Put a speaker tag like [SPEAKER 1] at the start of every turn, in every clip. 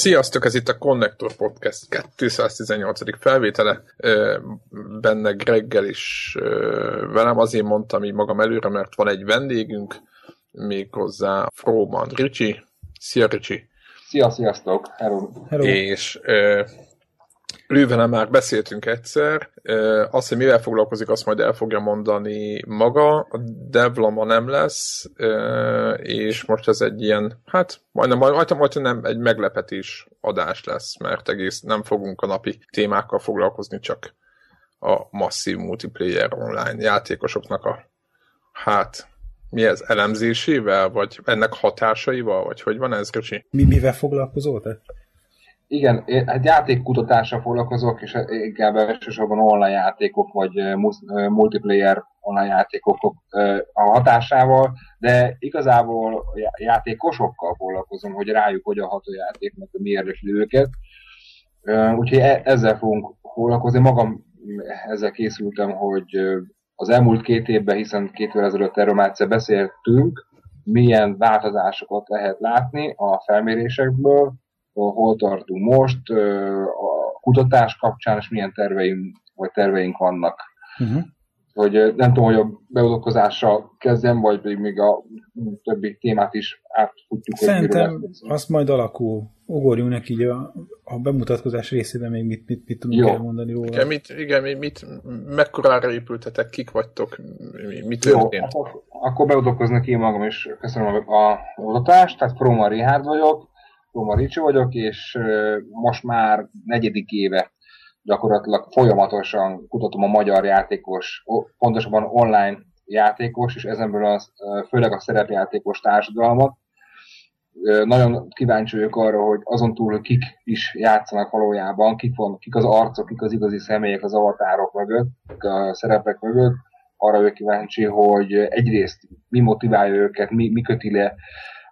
[SPEAKER 1] Sziasztok, ez itt a Connector Podcast 218. felvétele. Benne Greggel is velem azért mondtam így magam előre, mert van egy vendégünk, méghozzá Froman Ricsi. Szia Ricsi!
[SPEAKER 2] Szia, sziasztok! Hello!
[SPEAKER 1] Hello. És Lővele már beszéltünk egyszer, azt, hogy mivel foglalkozik, azt majd el fogja mondani maga, a Devlama nem lesz, és most ez egy ilyen, hát majdnem, majdnem, majdnem nem egy meglepetés adás lesz, mert egész nem fogunk a napi témákkal foglalkozni, csak a masszív multiplayer online játékosoknak a, hát, mi ez, elemzésével, vagy ennek hatásaival, vagy hogy van ez, Ricsi?
[SPEAKER 3] Mi, mivel foglalkozol te?
[SPEAKER 2] Igen, én, hát játékkutatással foglalkozok, és inkább elsősorban online játékok, vagy multiplayer online játékok a hatásával, de igazából játékosokkal foglalkozom, hogy rájuk hat a játéknak, mi érdekli őket. Úgyhogy e, ezzel fogunk foglalkozni. Magam ezzel készültem, hogy az elmúlt két évben, hiszen két évvel ezelőtt erről már egyszer beszéltünk, milyen változásokat lehet látni a felmérésekből, hol tartunk most, a kutatás kapcsán, és milyen terveink, vagy terveink vannak. Uh-huh. Hogy nem tudom, hogy a beavatkozással kezdjem, vagy pedig még a többi témát is átfutjuk.
[SPEAKER 3] Szerintem azt majd alakul. Ugorjunk neki így a, a bemutatkozás részében még mit, mit, mit tudunk elmondani róla.
[SPEAKER 1] Igen, mit, igen, mit, mekkorára épültetek, kik vagytok, mi, mi történt? Jó,
[SPEAKER 2] akkor, akkor bemutatkoznak én magam is, köszönöm a, a mutatást, tehát Froma Richard vagyok, Roma Ricsi vagyok, és most már negyedik éve gyakorlatilag folyamatosan kutatom a magyar játékos, pontosabban online játékos, és ezenből az, főleg a szerepjátékos társadalmat. Nagyon kíváncsi vagyok arra, hogy azon túl, kik is játszanak valójában, kik, van, kik az arcok, kik az igazi személyek az avatárok mögött, a szerepek mögött, arra vagyok kíváncsi, hogy egyrészt mi motiválja őket, mi, mi köti le,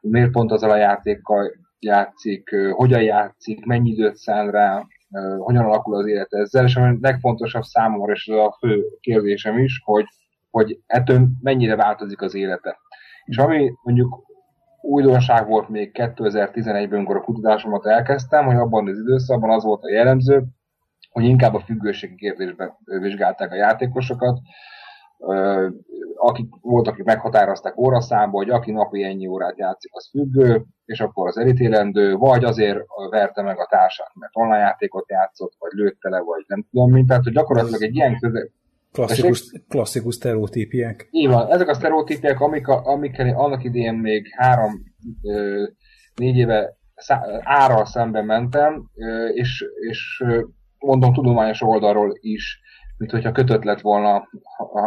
[SPEAKER 2] miért pont azzal a játékkal játszik, hogyan játszik, mennyi időt szán rá, hogyan alakul az élet ezzel, és ami legfontosabb számomra, és ez a fő kérdésem is, hogy, hogy ettől mennyire változik az élete. És ami mondjuk újdonság volt még 2011-ben, amikor a kutatásomat elkezdtem, hogy abban az időszakban az volt a jellemző, hogy inkább a függőségi kérdésben vizsgálták a játékosokat, akik voltak, akik meghatározták óraszámba, hogy aki napi ennyi órát játszik, az függő, és akkor az elítélendő, vagy azért verte meg a társát, mert online játékot játszott, vagy lőtte le, vagy nem tudom mint. Tehát, hogy gyakorlatilag egy ilyen közeg...
[SPEAKER 3] Klasszikus, klasszikus sztereotípiák.
[SPEAKER 2] Így van, ezek a sztereotípiák, amik, a, amikkel annak idén még három, négy éve árral szemben mentem, és, és mondom tudományos oldalról is mint hogyha kötött lett volna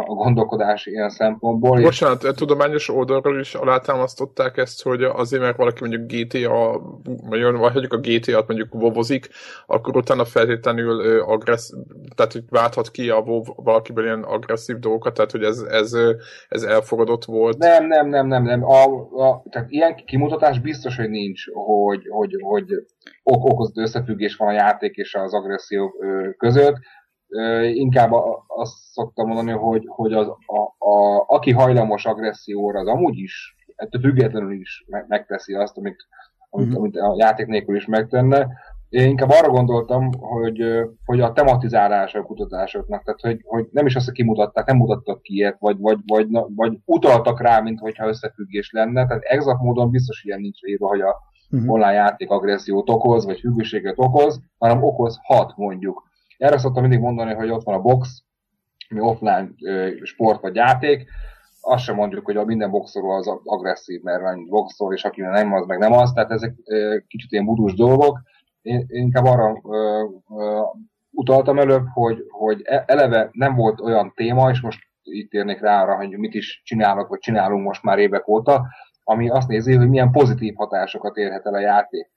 [SPEAKER 2] a gondolkodás ilyen szempontból.
[SPEAKER 1] Bocsánat, és... tudományos oldalról is alátámasztották ezt, hogy azért, mert valaki mondjuk GTA, vagy mondjuk a GTA-t mondjuk vovozik, akkor utána feltétlenül agressz, tehát hogy válthat ki a WoW valakiből ilyen agresszív dolgokat, tehát hogy ez, ez, ez elfogadott volt.
[SPEAKER 2] Nem, nem, nem, nem, nem. A, a, tehát ilyen kimutatás biztos, hogy nincs, hogy, hogy, hogy ok okozott összefüggés van a játék és az agresszió között inkább azt szoktam mondani, hogy, hogy az, a, a, aki hajlamos agresszióra, az amúgy is, ettől függetlenül is megteszi azt, amit, amit, mm-hmm. amit a játék nélkül is megtenne. Én inkább arra gondoltam, hogy, hogy a tematizálása a kutatásoknak, tehát hogy, hogy nem is azt, hogy kimutatták, nem mutattak ki ilyet, vagy, vagy, vagy, vagy utaltak rá, mint hogyha összefüggés lenne, tehát exakt módon biztos ilyen nincs írva, hogy a uh-huh. online játék agressziót okoz, vagy függőséget okoz, hanem okozhat mondjuk. Erre szoktam mindig mondani, hogy ott van a box, ami offline sport vagy játék, azt sem mondjuk, hogy a minden boxoló az agresszív, mert van boxol, és aki nem az, meg nem az, tehát ezek kicsit ilyen budus dolgok. Én inkább arra ö, ö, utaltam előbb, hogy, hogy e, eleve nem volt olyan téma, és most itt érnék rá arra, hogy mit is csinálok, vagy csinálunk most már évek óta, ami azt nézi, hogy milyen pozitív hatásokat érhet el a játék.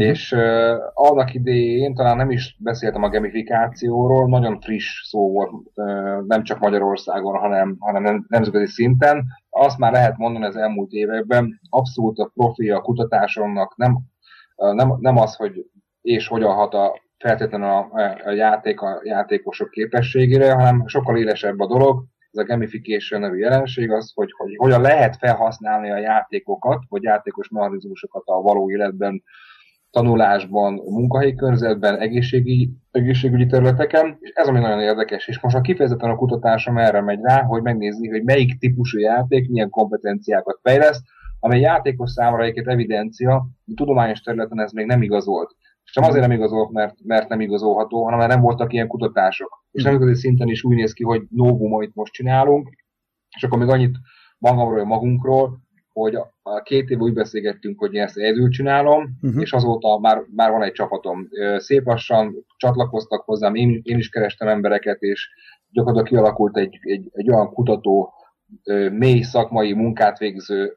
[SPEAKER 2] Mm. És uh, annak idején talán nem is beszéltem a gamifikációról, nagyon friss szó volt, uh, nem csak Magyarországon, hanem, hanem nemzetközi szinten. Azt már lehet mondani az elmúlt években, abszolút a profi a kutatásomnak nem, uh, nem, nem az, hogy és hogyan hat a feltétlenül a, a játék a játékosok képességére, hanem sokkal élesebb a dolog. Ez a gamification nevű jelenség az, hogy, hogy hogyan lehet felhasználni a játékokat, vagy játékos mechanizmusokat a való életben tanulásban, munkahelyi környezetben, egészségügyi, egészségügyi területeken, és ez ami nagyon érdekes. És most a kifejezetten a kutatásom erre megy rá, hogy megnézni, hogy melyik típusú játék milyen kompetenciákat fejleszt, amely játékos számára egyébként evidencia, a tudományos területen ez még nem igazolt. És nem azért nem igazolt, mert, mert nem igazolható, hanem mert nem voltak ilyen kutatások. És nemzetközi szinten is úgy néz ki, hogy novum, amit most csinálunk, és akkor még annyit magamról, magunkról, hogy a két év úgy beszélgettünk, hogy én ezt egyedül csinálom, uh-huh. és azóta már, már van egy csapatom. Szép lassan csatlakoztak hozzám, én, én is kerestem embereket, és gyakorlatilag kialakult egy, egy, egy olyan kutató, mély szakmai munkát végző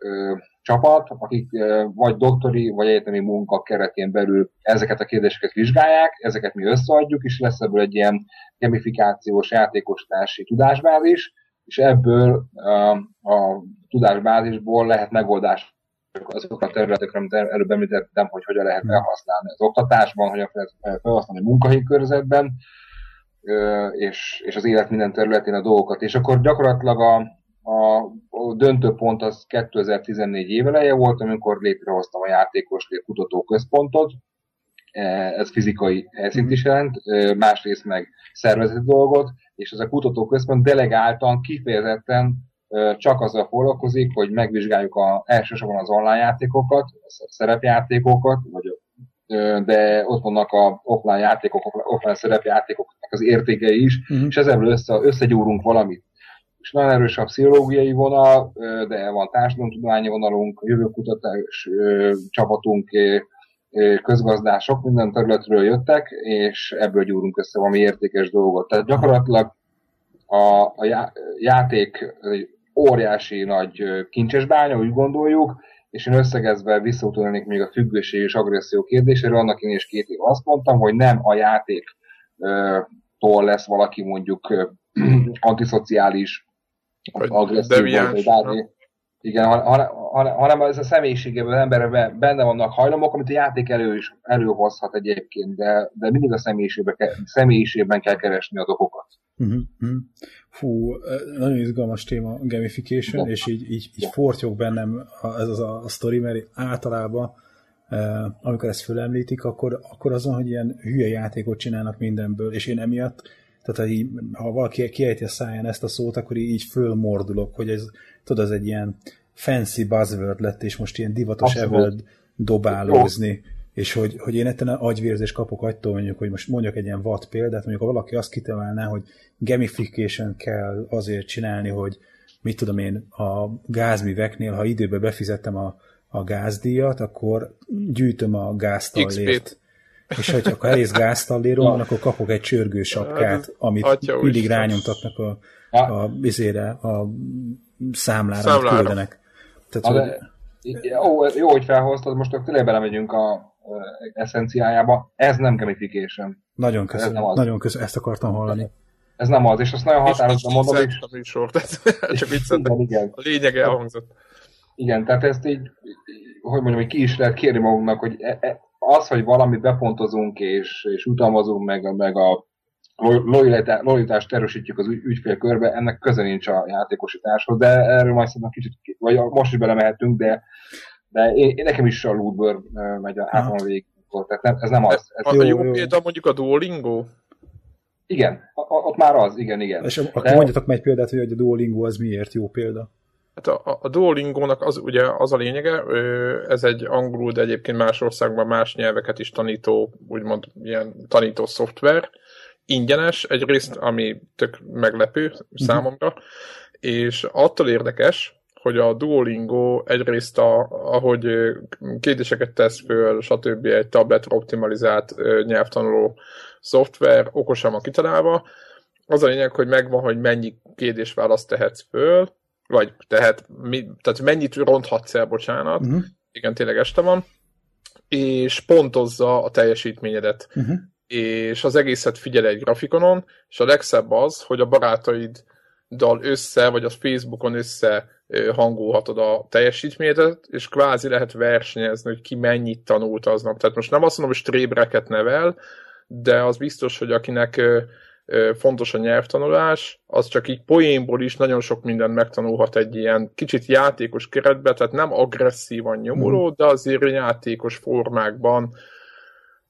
[SPEAKER 2] csapat, akik vagy doktori, vagy egyetemi munka keretén belül ezeket a kérdéseket vizsgálják, ezeket mi összeadjuk, és lesz ebből egy ilyen gamifikációs, játékosítási tudásbázis, és ebből a, a tudásbázisból lehet megoldás azokra a területekre, amit előbb említettem, hogy hogyan lehet felhasználni az oktatásban, hogyan lehet felhasználni a munkahelyi körzetben, és, és az élet minden területén a dolgokat. És akkor gyakorlatilag a, a, a döntő pont az 2014 éveleje volt, amikor létrehoztam a játékos kutatóközpontot, ez fizikai helyszínt is jelent, másrészt meg szervezeti dolgot, és ez a kutatóközpont delegáltan, kifejezetten csak azzal foglalkozik, hogy megvizsgáljuk a, elsősorban az online játékokat, a szerepjátékokat, vagy, de ott vannak a offline játékok, offline szerepjátékoknak az értékei is, uh-huh. és ezzel össze, összegyúrunk valamit. És nagyon erős a pszichológiai vonal, de van társadalomtudományi vonalunk, jövőkutatás csapatunk, közgazdások minden területről jöttek, és ebből gyúrunk össze valami értékes dolgot. Tehát gyakorlatilag a, a játék egy óriási nagy kincses bánya, úgy gondoljuk, és én összegezve visszautalnék még a függőség és agresszió kérdéséről, annak én is két év azt mondtam, hogy nem a játéktól lesz valaki mondjuk antiszociális, agresszív, vagy bármi, igen, hanem, hanem ez a személyiségéből az emberben benne vannak hajlamok, amit a játék elő is előhozhat egyébként, de, de mindig a személyiségben kell, személyiségben kell keresni a dolgokat. Uh-huh.
[SPEAKER 3] Fú, nagyon izgalmas téma gamification, de. és így, így, így fortyog bennem ez az a, a sztori, mert általában amikor ezt fölemlítik, akkor, akkor azon, hogy ilyen hülye játékot csinálnak mindenből, és én emiatt, tehát ha, így, ha valaki kiejti a száján ezt a szót, akkor így fölmordulok, hogy ez, tudod, ez egy ilyen fancy buzzword lett, és most ilyen divatos evel dobálózni, és hogy, hogy én ettől agyvérzés kapok attól, mondjuk, hogy most mondjak egy ilyen vad példát, mondjuk ha valaki azt kitalálná, hogy gamification kell azért csinálni, hogy mit tudom én, a gázműveknél, ha időbe befizettem a, a gázdíjat, akkor gyűjtöm a gáztallért. És hogyha akkor elész gáztallérom van, akkor kapok egy csörgő sapkát, hát, amit mindig rányomtatnak a, a, a, a számlára, számlára. amit küldenek.
[SPEAKER 2] Tehát, hogy... jó, jó, hogy felhoztad, most akkor tényleg belemegyünk a eszenciájába. Ez nem gamification.
[SPEAKER 3] Nagyon köszönöm, ez nem az. nagyon köszönöm, ezt akartam hallani.
[SPEAKER 2] Ez nem az, és azt nagyon határozottan mondom. És...
[SPEAKER 1] A műsor, csak így igen, igen. A lényeg elhangzott.
[SPEAKER 2] Igen, tehát ezt így, hogy mondjam, hogy ki is lehet kérni magunknak, hogy e, e, az, hogy valamit bepontozunk és, és utalmazunk meg, meg a lojalitást erősítjük az ügyfélkörbe, ennek köze nincs a játékosításhoz, de erről majd szerintem kicsit, vagy most is belemehetünk, de, de én, én nekem is a lootből megy a áton végig. Tehát nem, ez nem az. Ez
[SPEAKER 1] a, jó, jó, jó példa mondjuk a Duolingo?
[SPEAKER 2] Igen, ott már az, igen, igen.
[SPEAKER 3] És akkor de... mondjatok meg egy példát, hogy a Duolingo az miért jó példa?
[SPEAKER 1] Hát a, a Duolingo-nak az, ugye az a lényege, ez egy angolul, de egyébként más országban más nyelveket is tanító, úgymond ilyen tanító szoftver, ingyenes egyrészt, ami tök meglepő számomra, és attól érdekes, hogy a Duolingo egyrészt, a, ahogy kérdéseket tesz föl, stb. egy tabletre optimalizált nyelvtanuló szoftver, okosan van kitalálva. Az a lényeg, hogy megvan, hogy mennyi kérdés-választ tehetsz föl, vagy tehet, mi, tehát mennyit ronthatsz el, bocsánat, uh-huh. igen, tényleg este van, és pontozza a teljesítményedet. Uh-huh és az egészet figyel egy grafikonon, és a legszebb az, hogy a barátaiddal össze, vagy a Facebookon össze hangolhatod a teljesítményedet, és kvázi lehet versenyezni, hogy ki mennyit tanult aznap. Tehát most nem azt mondom, hogy strébreket nevel, de az biztos, hogy akinek fontos a nyelvtanulás, az csak így poénból is nagyon sok mindent megtanulhat egy ilyen kicsit játékos keretbe, tehát nem agresszívan nyomuló, mm. de azért játékos formákban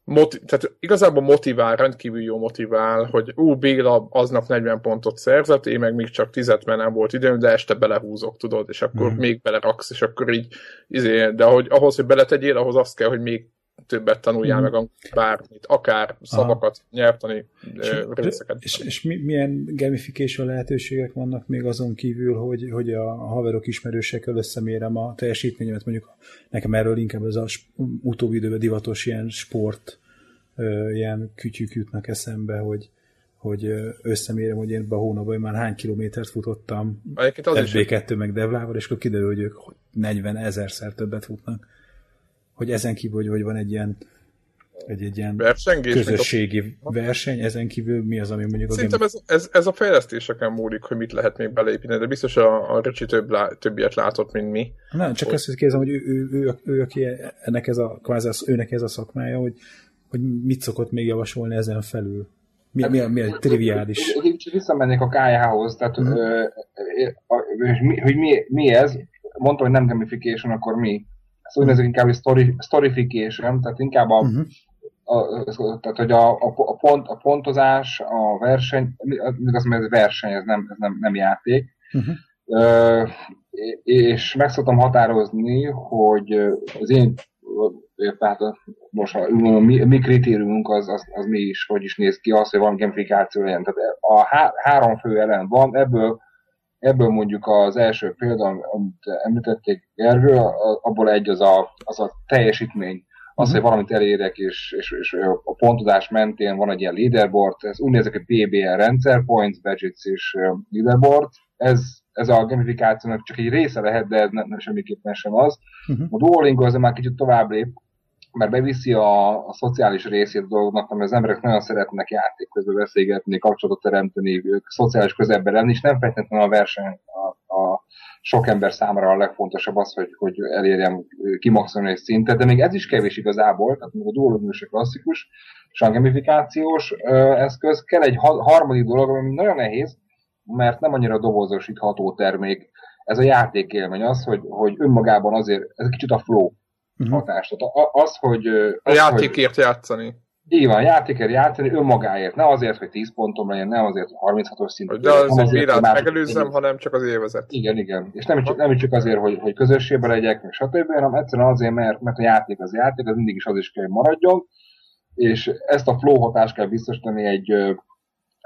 [SPEAKER 1] moti- tehát igazából motivál, rendkívül jó motivál, hogy ú, Béla aznap 40 pontot szerzett, én meg még csak 10 mert nem volt időm, de este belehúzok, tudod, és akkor mm. még beleraksz, és akkor így, izé, de hogy ahhoz, hogy beletegyél, ahhoz azt kell, hogy még többet tanuljál mm. meg bármit, akár szavakat, Aha. nyelvtani és, részeket.
[SPEAKER 3] És, és milyen gamification lehetőségek vannak még azon kívül, hogy, hogy a haverok ismerősekkel összemérem a teljesítményemet, mondjuk nekem erről inkább ez a utóbbi időben divatos ilyen sport ilyen kütyük jutnak eszembe, hogy, hogy összemérem, hogy én ebben a hónapban már hány kilométert futottam FB2 meg Devlával, és akkor kiderül, hogy ők 40 ezerszer többet futnak hogy ezen kívül, hogy, hogy van egy ilyen egy, egy ilyen Versengés, közösségi a... verseny, ezen kívül mi az, ami mondjuk...
[SPEAKER 1] Szerintem ez, ez, ez, a fejlesztéseken múlik, hogy mit lehet még beleépíteni, de biztos a, a Ricsi több lá, többiet látott, mint mi.
[SPEAKER 3] Nem, csak hogy... azt kérdezem, hogy ő, ő, ő, ő, ő, aki ennek ez a, kvázi őnek ez a szakmája, hogy, hogy mit szokott még javasolni ezen felül. Mi, mi, mi, mi a triviális?
[SPEAKER 2] Kicsit visszamennék a KH-hoz, tehát mm. ö, ö, mi, hogy mi, mi ez, mondta, hogy nem gamification, akkor mi? Ez úgynevezett inkább egy story, storification, tehát inkább a, uh-huh. a, tehát, hogy a, a, a, pont, a pontozás, a verseny, az, ez verseny, ez nem, ez nem, nem játék. Uh-huh. Uh, és meg szoktam határozni, hogy az én tehát most a, mi, mi kritériumunk az, az, az, mi is, hogy is néz ki, az, hogy van gamifikáció legyen. Tehát a há, három fő elem van, ebből Ebből mondjuk az első példa, amit említették Gergő, abból egy az a, az a teljesítmény. Az, uh-huh. hogy valamit elérek, és, és, és a pontozás mentén van egy ilyen leaderboard, ez úgynevezett a BBL rendszer, Points, Budgets és leaderboard. Ez, ez a gamifikációnak csak egy része lehet, de ez nem, nem semmiképpen sem az. Uh-huh. A Duolingo az már kicsit tovább lép, mert beviszi a, a szociális részét a dolgoknak, mert az emberek nagyon szeretnek játék közben beszélgetni, kapcsolatot teremteni, szociális közelben lenni, és nem feltétlenül a verseny a, a sok ember számára a legfontosabb az, hogy, hogy elérjem egy szintet, de még ez is kevés igazából, tehát a is a klasszikus, és a gamifikációs eszköz. Kell egy ha, harmadik dolog, ami nagyon nehéz, mert nem annyira dobozosítható termék. Ez a játékélmény az, hogy, hogy önmagában azért, ez kicsit a flow uh-huh. hatást. Tehát az, hogy...
[SPEAKER 1] Az, a játékért hogy, játszani.
[SPEAKER 2] Így van, játékért játszani önmagáért. Ne azért, hogy 10 pontom legyen, ne azért, hogy 36-os szintű.
[SPEAKER 1] De az egy bírát megelőzzem, hanem csak az élvezet.
[SPEAKER 2] Igen, igen. És nem, csak, nem csak azért, hogy, hogy közösségben legyek, meg stb., hanem egyszerűen azért, mert, mert a játék az játék, az mindig is az is kell, hogy maradjon, és ezt a flow hatást kell biztosítani egy,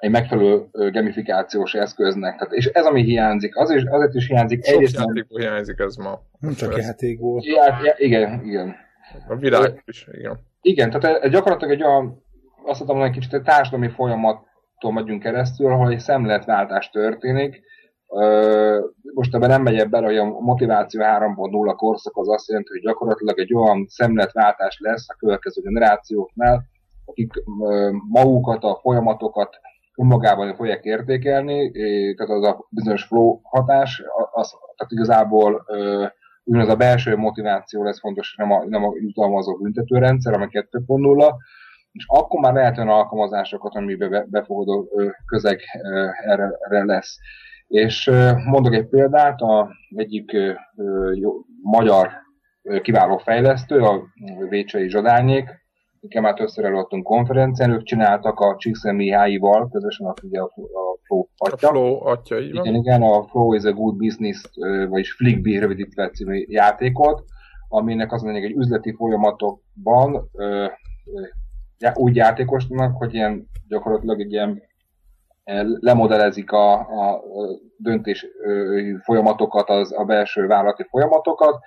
[SPEAKER 2] egy megfelelő gamifikációs eszköznek. Tehát, és ez, ami hiányzik, az is, azért is hiányzik.
[SPEAKER 1] Sok egyrészt játékból hiányzik ez ma.
[SPEAKER 3] Nem csak játékból.
[SPEAKER 2] Ja, ja, igen, igen.
[SPEAKER 1] A világ is, igen.
[SPEAKER 2] Igen, tehát ez gyakorlatilag egy olyan, azt mondom, hogy egy kicsit egy társadalmi folyamaton megyünk keresztül, ahol egy szemléletváltás történik. Most ebben nem megyek bele, hogy a motiváció 3.0 korszak az azt jelenti, hogy gyakorlatilag egy olyan szemléletváltás lesz a következő generációknál, akik magukat, a folyamatokat önmagában fogják értékelni, tehát az a bizonyos flow hatás, az, tehát igazából ugyanaz a belső motiváció lesz fontos, nem a, nem a jutalmazó büntetőrendszer, ami 2.0, és akkor már lehet olyan alkalmazásokat, amiben befogadó közeg erre, lesz. És mondok egy példát, a egyik magyar kiváló fejlesztő, a Vécsei Zsadányék, Nekem már többször előadtunk konferencián, ők csináltak a Csíkszem Mihályval, közösen a, ugye a, a Flow atya.
[SPEAKER 1] A Flow atya, így
[SPEAKER 2] van. Igen, igen, a Flow is a Good Business, vagyis Flickbee rövidítve című játékot, aminek az mondjuk egy üzleti folyamatokban úgy játékosnak, hogy ilyen gyakorlatilag egy ilyen lemodelezik a, a döntés folyamatokat, az, a belső vállalati folyamatokat,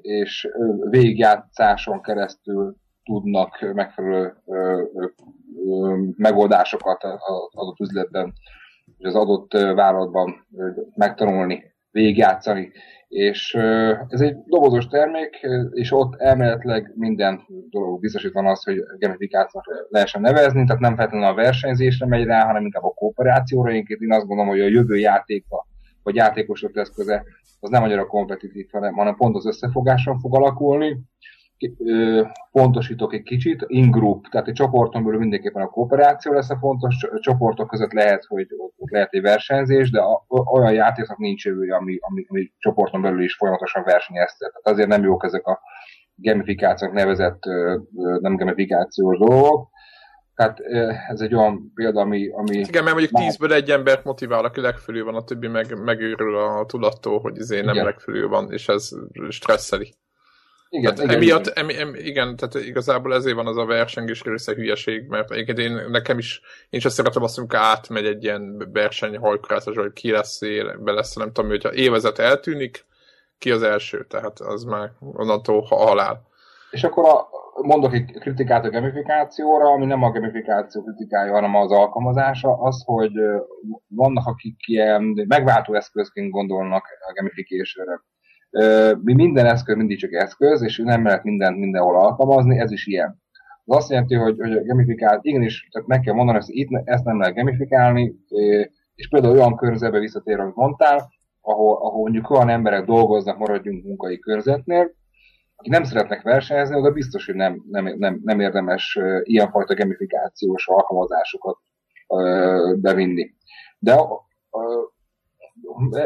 [SPEAKER 2] és végigjátszáson keresztül tudnak megfelelő megoldásokat az adott üzletben, és az adott vállalatban megtanulni, végigjátszani. És ez egy dobozos termék, és ott elméletileg minden dolog biztosítva az, hogy gamifikációnak lehessen nevezni, tehát nem feltétlenül a versenyzésre megy rá, hanem inkább a kooperációra. Én, én azt gondolom, hogy a jövő játéka, vagy játékosok eszköze, az nem annyira kompetitív, hanem, hanem pont az összefogáson fog alakulni, pontosítok egy kicsit, in-group, tehát egy csoporton belül mindenképpen a kooperáció lesz a fontos, csoportok között lehet, hogy ott lehet egy versenyzés, de olyan játéknak nincs jövője, ami, ami, ami csoporton belül is folyamatosan versenyeztet. Tehát azért nem jók ezek a gamifikációk nevezett nem gamifikációs dolgok. Tehát ez egy olyan példa, ami... ami
[SPEAKER 1] Igen, mert mondjuk tízből egy embert motivál, aki legfölül van, a többi meg megőrül a tudattól, hogy izé nem Igen. legfölül van, és ez stresszeli. Igen, tehát igen, emiatt, igen. Emi, emi, igen, tehát igazából ezért van az a versengés része hülyeség, mert egyébként én, nekem is, én sem szeretem azt, amikor átmegy egy ilyen verseny hajkurázás, hogy ki lesz, be lesz, nem tudom, hogyha évezet eltűnik, ki az első, tehát az már onnantól halál.
[SPEAKER 2] És akkor a, mondok egy kritikát a gamifikációra, ami nem a gamifikáció kritikája, hanem az alkalmazása, az, hogy vannak, akik ilyen megváltó eszközként gondolnak a gamificationre. Mi minden eszköz mindig csak eszköz, és nem lehet mindent mindenhol alkalmazni, ez is ilyen. Az azt jelenti, hogy, hogy a gamifikált, igenis, tehát meg kell mondani, hogy itt ezt nem lehet gamifikálni, és például olyan környezetbe visszatér, amit mondtál, ahol, ahol mondjuk olyan emberek dolgoznak, maradjunk munkai körzetnél, akik nem szeretnek versenyezni, oda biztos, hogy nem, nem, nem, nem érdemes ilyenfajta gamifikációs alkalmazásokat bevinni. De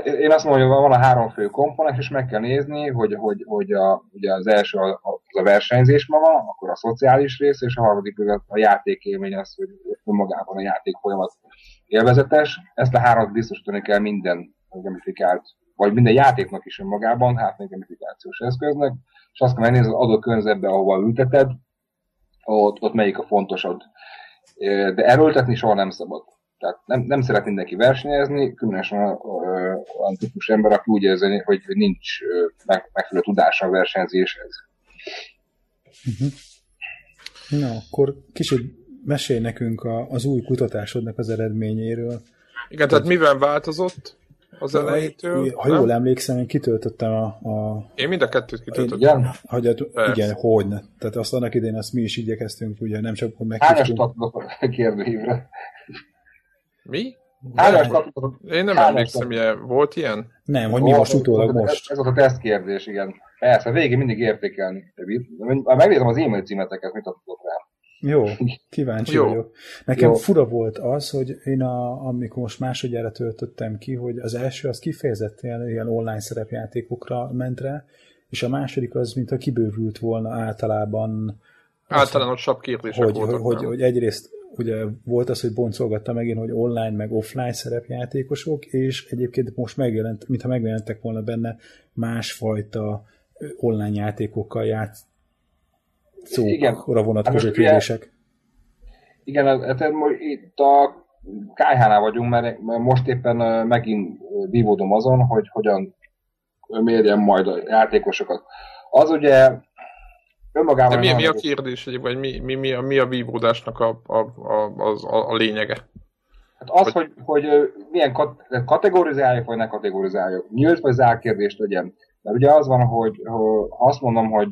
[SPEAKER 2] én azt mondom, hogy van a három fő komponens, és meg kell nézni, hogy, hogy, hogy a, ugye az első az a versenyzés maga, akkor a szociális rész, és a harmadik a, a játékélmény az, hogy önmagában a játék folyamat élvezetes. Ezt a hármat biztosítani kell minden gamifikált, vagy minden játéknak is önmagában, hát még gamifikációs eszköznek, és azt kell megnézni az adott környezetbe, ahova ülteted, ott, ott melyik a fontosabb. De erőltetni soha nem szabad. Tehát nem, nem szeret mindenki versenyezni, különösen olyan típus ember, aki úgy érzi, hogy nincs meg, megfelelő tudása a versenyzéshez.
[SPEAKER 3] Uh-huh. Na, akkor kicsit mesélj nekünk a, az új kutatásodnak az eredményéről.
[SPEAKER 1] Igen, tehát mivel változott? az elejétől.
[SPEAKER 3] Ha jól emlékszem, én kitöltöttem a... a
[SPEAKER 1] én mind a kettőt kitöltöttem.
[SPEAKER 3] Igen, hogy, igen, hogy ne. Tehát azt annak idén azt mi is igyekeztünk, ugye nem csak, hogy
[SPEAKER 2] meghívtunk. Hányas a kérdőívre?
[SPEAKER 1] Mi? Hányas Én nem emlékszem, ilyen. volt ilyen?
[SPEAKER 3] Nem, hogy mi most utólag most.
[SPEAKER 2] Ez, ez a teszt kérdés, igen. Persze, a végén mindig értékelni. Megnézem az e-mail címeteket, mit adtok rá.
[SPEAKER 3] Jó, kíváncsi Jó. vagyok. Nekem Jó. fura volt az, hogy én a, amikor most másodjára töltöttem ki, hogy az első az kifejezetten ilyen online szerepjátékokra ment rá, és a második az, mint a kibővült volna általában.
[SPEAKER 1] Általánosabb kérdések
[SPEAKER 3] hogy, voltak. Hogy, hogy, hogy egyrészt ugye volt az, hogy boncolgatta megint, hogy online meg offline szerepjátékosok, és egyébként most megjelent, mintha megjelentek volna benne másfajta online játékokkal játsz, szókra vonatkozó hát kérdések.
[SPEAKER 2] Igen, hát, hát itt a KH-nál vagyunk, mert most éppen megint vívódom azon, hogy hogyan mérjem majd a játékosokat. Az ugye
[SPEAKER 1] önmagában... De mi, mi a kérdés, vagy mi, mi, mi, a, mi a vívódásnak a, a, a, a, a lényege?
[SPEAKER 2] Hát az, hogy, hogy, hogy milyen kat, kategorizáljuk, vagy ne kategorizáljuk. Nyílt vagy zárt kérdést legyen. Mert ugye az van, hogy ha azt mondom, hogy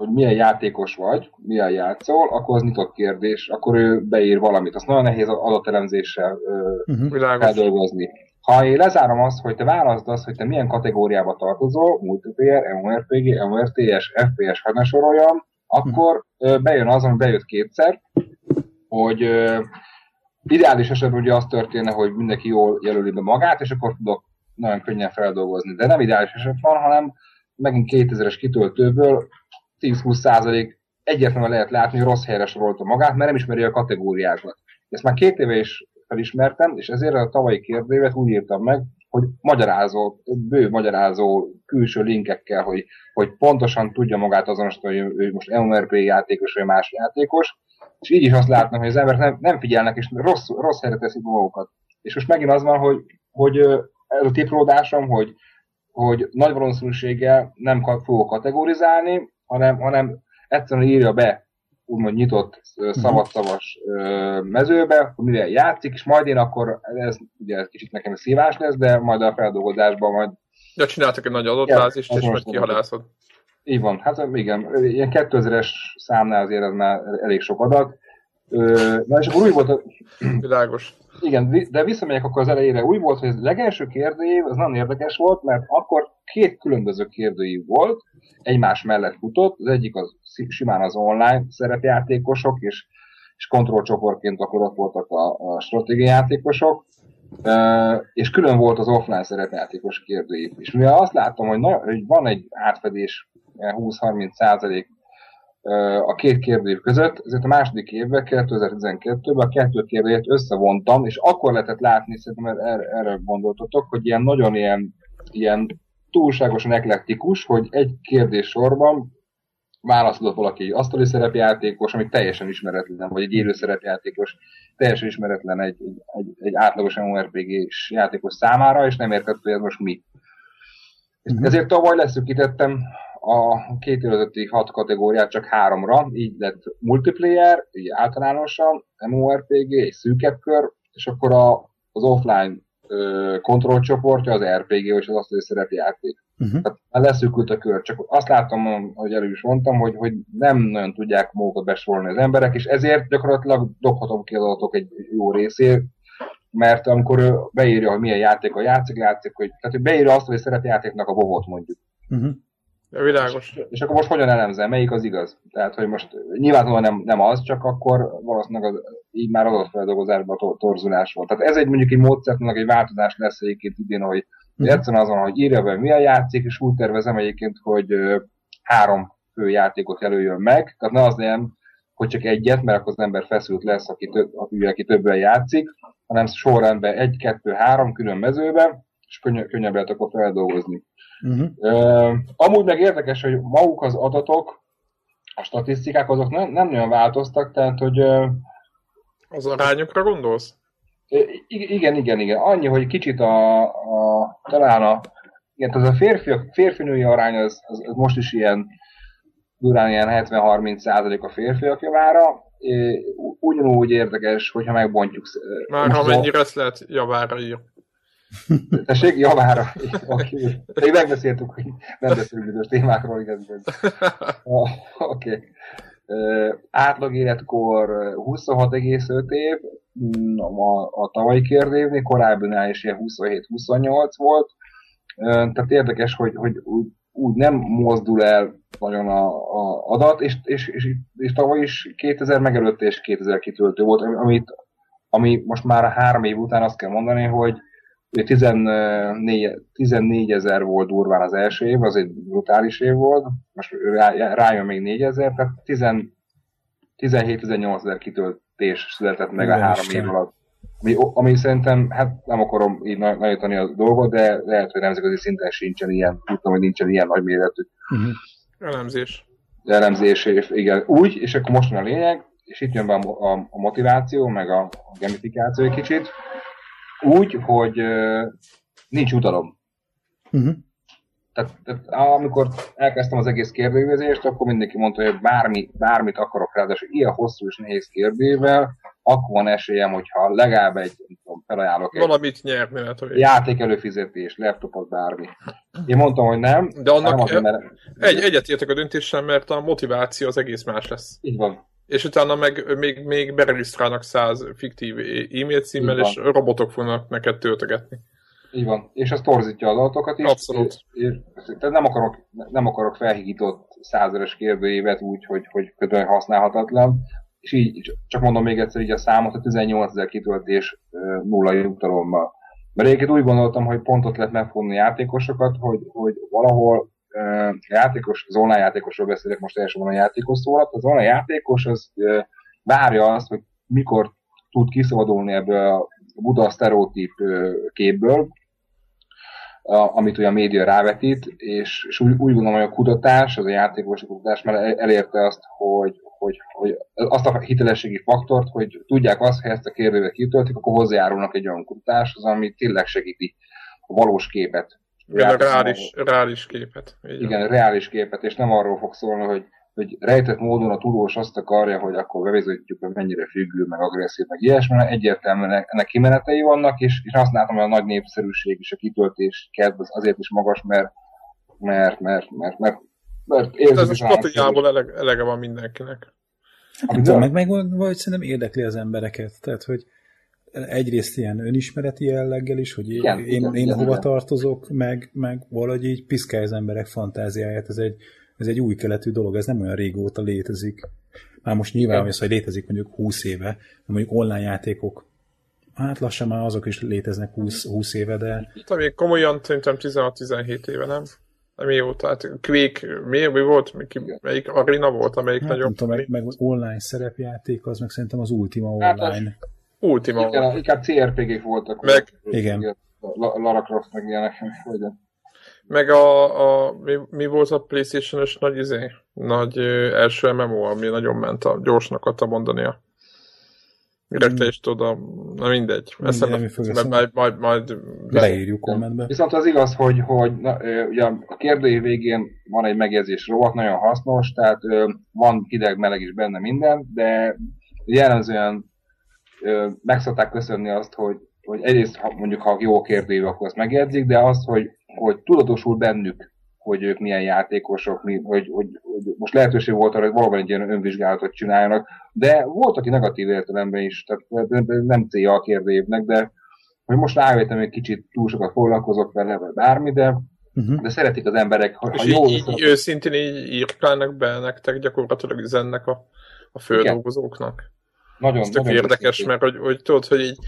[SPEAKER 2] hogy milyen játékos vagy, milyen játszol, akkor az nyitott kérdés, akkor ő beír valamit. Azt nagyon nehéz adatelemzéssel uh-huh. eldolgozni. Ha én lezárom azt, hogy te válaszd azt, hogy te milyen kategóriába tartozol, multiplayer, MMORPG, MMORTS, FPS, hadd ne soroljam, akkor bejön az, ami bejött kétszer, hogy ideális esetben ugye az történne, hogy mindenki jól jelöli be magát, és akkor tudok nagyon könnyen feldolgozni. De nem ideális eset van, hanem megint 2000-es kitöltőből 10-20 százalék egyértelműen lehet látni, hogy rossz helyre sorolta magát, mert nem ismeri a kategóriákat. Ezt már két éve is felismertem, és ezért a tavalyi kérdévet úgy írtam meg, hogy magyarázó, bő magyarázó külső linkekkel, hogy, hogy pontosan tudja magát azonosítani, hogy ő most MMRP játékos, vagy más játékos, és így is azt látnak, hogy az emberek nem, nem figyelnek, és rossz, rossz helyre teszik magukat. És most megint az van, hogy, hogy ez a tipródásom, hogy, hogy nagy valószínűséggel nem fogok kategorizálni, hanem, hanem egyszerűen írja be úgymond nyitott szabadszavas mezőbe, hogy mivel játszik, és majd én akkor, ez ugye ez kicsit nekem szívás lesz, de majd a feldolgozásban majd...
[SPEAKER 1] Ja, csináltak egy nagy adatbázist, és majd kihalászod.
[SPEAKER 2] Így van, hát igen, ilyen 2000-es számnál azért ez már elég sok adat. Na és akkor úgy volt... A...
[SPEAKER 1] Világos.
[SPEAKER 2] Igen, de visszamegyek akkor az elejére. Úgy volt, hogy a legelső kérdőív, az nagyon érdekes volt, mert akkor két különböző kérdőív volt, egymás mellett futott, az egyik az simán az online szerepjátékosok, és, és kontrollcsoportként akkor ott voltak a, a stratégiajátékosok, és külön volt az offline szerepjátékos kérdőív is. Mivel azt látom, hogy, na, hogy van egy átfedés 20-30 százalék a két kérdőív között, ezért a második évben, 2012-ben a kettő kérdőjét összevontam, és akkor lehetett látni, szerintem erre, erre gondoltatok, hogy ilyen nagyon ilyen, ilyen túlságosan eklektikus, hogy egy kérdés sorban válaszolott valaki egy asztali szerepjátékos, ami teljesen ismeretlen, vagy egy élő szerepjátékos, teljesen ismeretlen egy, egy, egy, átlagos MMORPG-s játékos számára, és nem értett, hogy ez most mi. Uh-huh. Ezért tavaly leszűkítettem a két előtti hat kategóriát csak háromra, így lett multiplayer, így általánosan, MMORPG, egy szűkebb kör, és akkor a, az offline kontrollcsoportja az RPG, és az hogy szerepjáték. Uh-huh. Tehát leszűkült a kör. Csak azt látom, hogy elő is mondtam, hogy, hogy nem nagyon tudják magukat besorolni az emberek, és ezért gyakorlatilag dobhatom ki az adatok egy jó részét, mert amikor ő beírja, hogy milyen játéka játszik, játszik, hogy, tehát hogy beírja azt, hogy szerepjátéknak a bovot mondjuk. Uh-huh.
[SPEAKER 1] Ja, világos.
[SPEAKER 2] És, és akkor most hogyan elemzel, melyik az igaz? Tehát, hogy most nyilvánvalóan nem, nem az, csak akkor valószínűleg az, így már adatfeldolgozásban to- torzulás volt. Tehát ez egy mondjuk egy módszertnek egy változás lesz egyébként idén, hogy uh-huh. egyszerűen azon, hogy írja be milyen játék, és úgy tervezem egyébként, hogy három fő játékot jelöljön meg. Tehát ne az nem, hogy csak egyet, mert akkor az ember feszült lesz, aki, több, aki többen játszik, hanem sorrendben egy, kettő, három külön mezőbe, és könny- könnyebb lehet akkor feldolgozni. Uh-huh. Uh, amúgy meg érdekes, hogy maguk az adatok, a statisztikák azok nem, nem nagyon változtak, tehát hogy...
[SPEAKER 1] Az arányokra gondolsz?
[SPEAKER 2] Igen, igen, igen. Annyi, hogy kicsit a, a talán a, igen, az a férfi, férfi-női arány az, az, az, most is ilyen durán ilyen 70-30 százalék a férfiak javára. Ugyanúgy érdekes, hogyha megbontjuk.
[SPEAKER 1] Már ha mennyire ezt lehet javára ír.
[SPEAKER 2] Tessék, javára. Oké. Okay. megbeszéltük, hogy nem beszélünk bizonyos témákról, igaz. Oké. Okay. átlag életkor 26,5 év, mm, a, a tavalyi kérdévnél, korábbinál is ilyen 27-28 volt. Tehát érdekes, hogy, hogy úgy, úgy nem mozdul el nagyon a, a adat, és, és, és, és tavaly is 2000 megelőtt és 2000 kitöltő volt, amit, ami most már a három év után azt kell mondani, hogy 14, 14 ezer volt durván az első év, az egy brutális év volt, most rá, rájön még 4 ezer, tehát 17-18 ezer kitöltés született meg Igen, a három év alatt. Ami, ami szerintem, hát nem akarom így nagyítani a dolgot, de lehet, hogy nemzetközi szinten sincsen ilyen, tudtam, hogy nincsen ilyen nagy méretű.
[SPEAKER 1] Uh-huh. Elemzés.
[SPEAKER 2] Elemzés, igen. Úgy, és akkor most van a lényeg, és itt jön be a, a, a motiváció, meg a, a gamifikáció egy kicsit úgy, hogy nincs utalom. Uh-huh. Tehát, tehát amikor elkezdtem az egész kérdőívezést, akkor mindenki mondta, hogy bármi, bármit akarok rá, de ilyen hosszú és nehéz kérdőível, akkor van esélyem, hogyha legalább egy, tudom, felajánlok
[SPEAKER 1] egy Valamit nyerni lehet,
[SPEAKER 2] hogy... játék előfizetés, laptopot, bármi. Én mondtam, hogy nem.
[SPEAKER 1] De annak nem azért, mert... egy, egyetértek a döntéssel, mert a motiváció az egész más lesz.
[SPEAKER 2] Így van
[SPEAKER 1] és utána meg még, még beregisztrálnak száz fiktív e-mail címmel, és robotok fognak neked töltögetni.
[SPEAKER 2] Így van, és az torzítja az adatokat is.
[SPEAKER 1] Abszolút.
[SPEAKER 2] És, és, tehát nem akarok, nem akarok felhigított százeres kérdőévet úgy, hogy, hogy kötően használhatatlan, és így, csak mondom még egyszer így a számot, a 18 ezer kitöltés nulla jutalommal. Mert egyébként úgy gondoltam, hogy pontot lehet megfogni játékosokat, hogy, hogy valahol játékos, az online játékosról beszélek most elsősorban a játékos szólat, az online játékos az várja azt, hogy mikor tud kiszabadulni ebből a Buda sztereotíp képből, amit ugye a média rávetít, és, és úgy, úgy gondolom, hogy a kutatás, az a játékos kutatás már elérte azt, hogy, hogy, hogy azt a hitelességi faktort, hogy tudják azt, hogy ezt a kérdővet kitöltik, akkor hozzájárulnak egy olyan kutatáshoz, ami tényleg segíti a valós képet
[SPEAKER 1] igen, reális, reális képet.
[SPEAKER 2] Igen, Igen, reális képet, és nem arról fog szólni, hogy, hogy rejtett módon a tudós azt akarja, hogy akkor bevezítjük, hogy mennyire függő, meg agresszív, meg ilyesmi, mert egyértelműen ennek kimenetei vannak, és, és azt látom, hogy a nagy népszerűség és a kitöltés kedv az azért is magas, mert mert, mert, mert, mert, mert
[SPEAKER 1] érzik Ez a stratégiából elege, elege van mindenkinek.
[SPEAKER 3] Nem tudom, meg, meg vagy szerintem érdekli az embereket. Tehát, hogy egyrészt ilyen önismereti jelleggel is, hogy igen, én, igen, én igen, hova igen. tartozok, meg, meg valahogy így piszkálja az emberek fantáziáját. Ez egy, ez egy új keletű dolog, ez nem olyan régóta létezik. Már most nyilván, hogy az, hogy létezik mondjuk 20 éve, de mondjuk online játékok hát lassan már azok is léteznek 20, 20 éve, de...
[SPEAKER 1] Hát, még komolyan szerintem 16-17 éve, nem? Mióta? Hát Quake, mi, mi volt? Mi, melyik arena volt, amelyik hát, nagyobb?
[SPEAKER 3] tudom, meg, meg, online szerepjáték, az meg szerintem az Ultima hát Online. Az,
[SPEAKER 1] Ultima
[SPEAKER 2] Igen, inkább CRPG-k voltak.
[SPEAKER 1] Meg,
[SPEAKER 3] igen.
[SPEAKER 2] Lara Croft meg ilyenek.
[SPEAKER 1] Meg a, a mi, mi, volt a Playstation-ös nagy izé? Nagy ö, első MMO, ami nagyon ment a gyorsnak adta mondania. Mire te is tudod, na mindegy.
[SPEAKER 3] Eszembe, nem
[SPEAKER 1] mert majd, majd, majd
[SPEAKER 3] leírjuk kommentbe.
[SPEAKER 2] Viszont az igaz, hogy, hogy na, ugye a kérdői végén van egy megjegyzés rovat, nagyon hasznos, tehát ö, van hideg, meleg is benne minden, de jellemzően meg szokták köszönni azt, hogy, hogy egyrészt ha, mondjuk ha jó a kérdőjű, akkor azt megjegyzik, de azt, hogy, hogy tudatosul bennük, hogy ők milyen játékosok, mi, hogy, hogy, hogy most lehetőség volt arra, hogy valóban egy ilyen önvizsgálatot csináljanak, de volt, aki negatív értelemben is, tehát nem célja a kérdőjévnek, de hogy most rájöttem, hogy kicsit túl sokat foglalkozok vele, vagy bármi, de Uh-huh. De szeretik az emberek, ha,
[SPEAKER 1] ha jól... Így, így, őszintén így írkálnak be nektek gyakorlatilag üzennek a, a földolgozóknak. Nagyon, Ez tök nagyon érdekes, mert hogy, hogy tudod, hogy így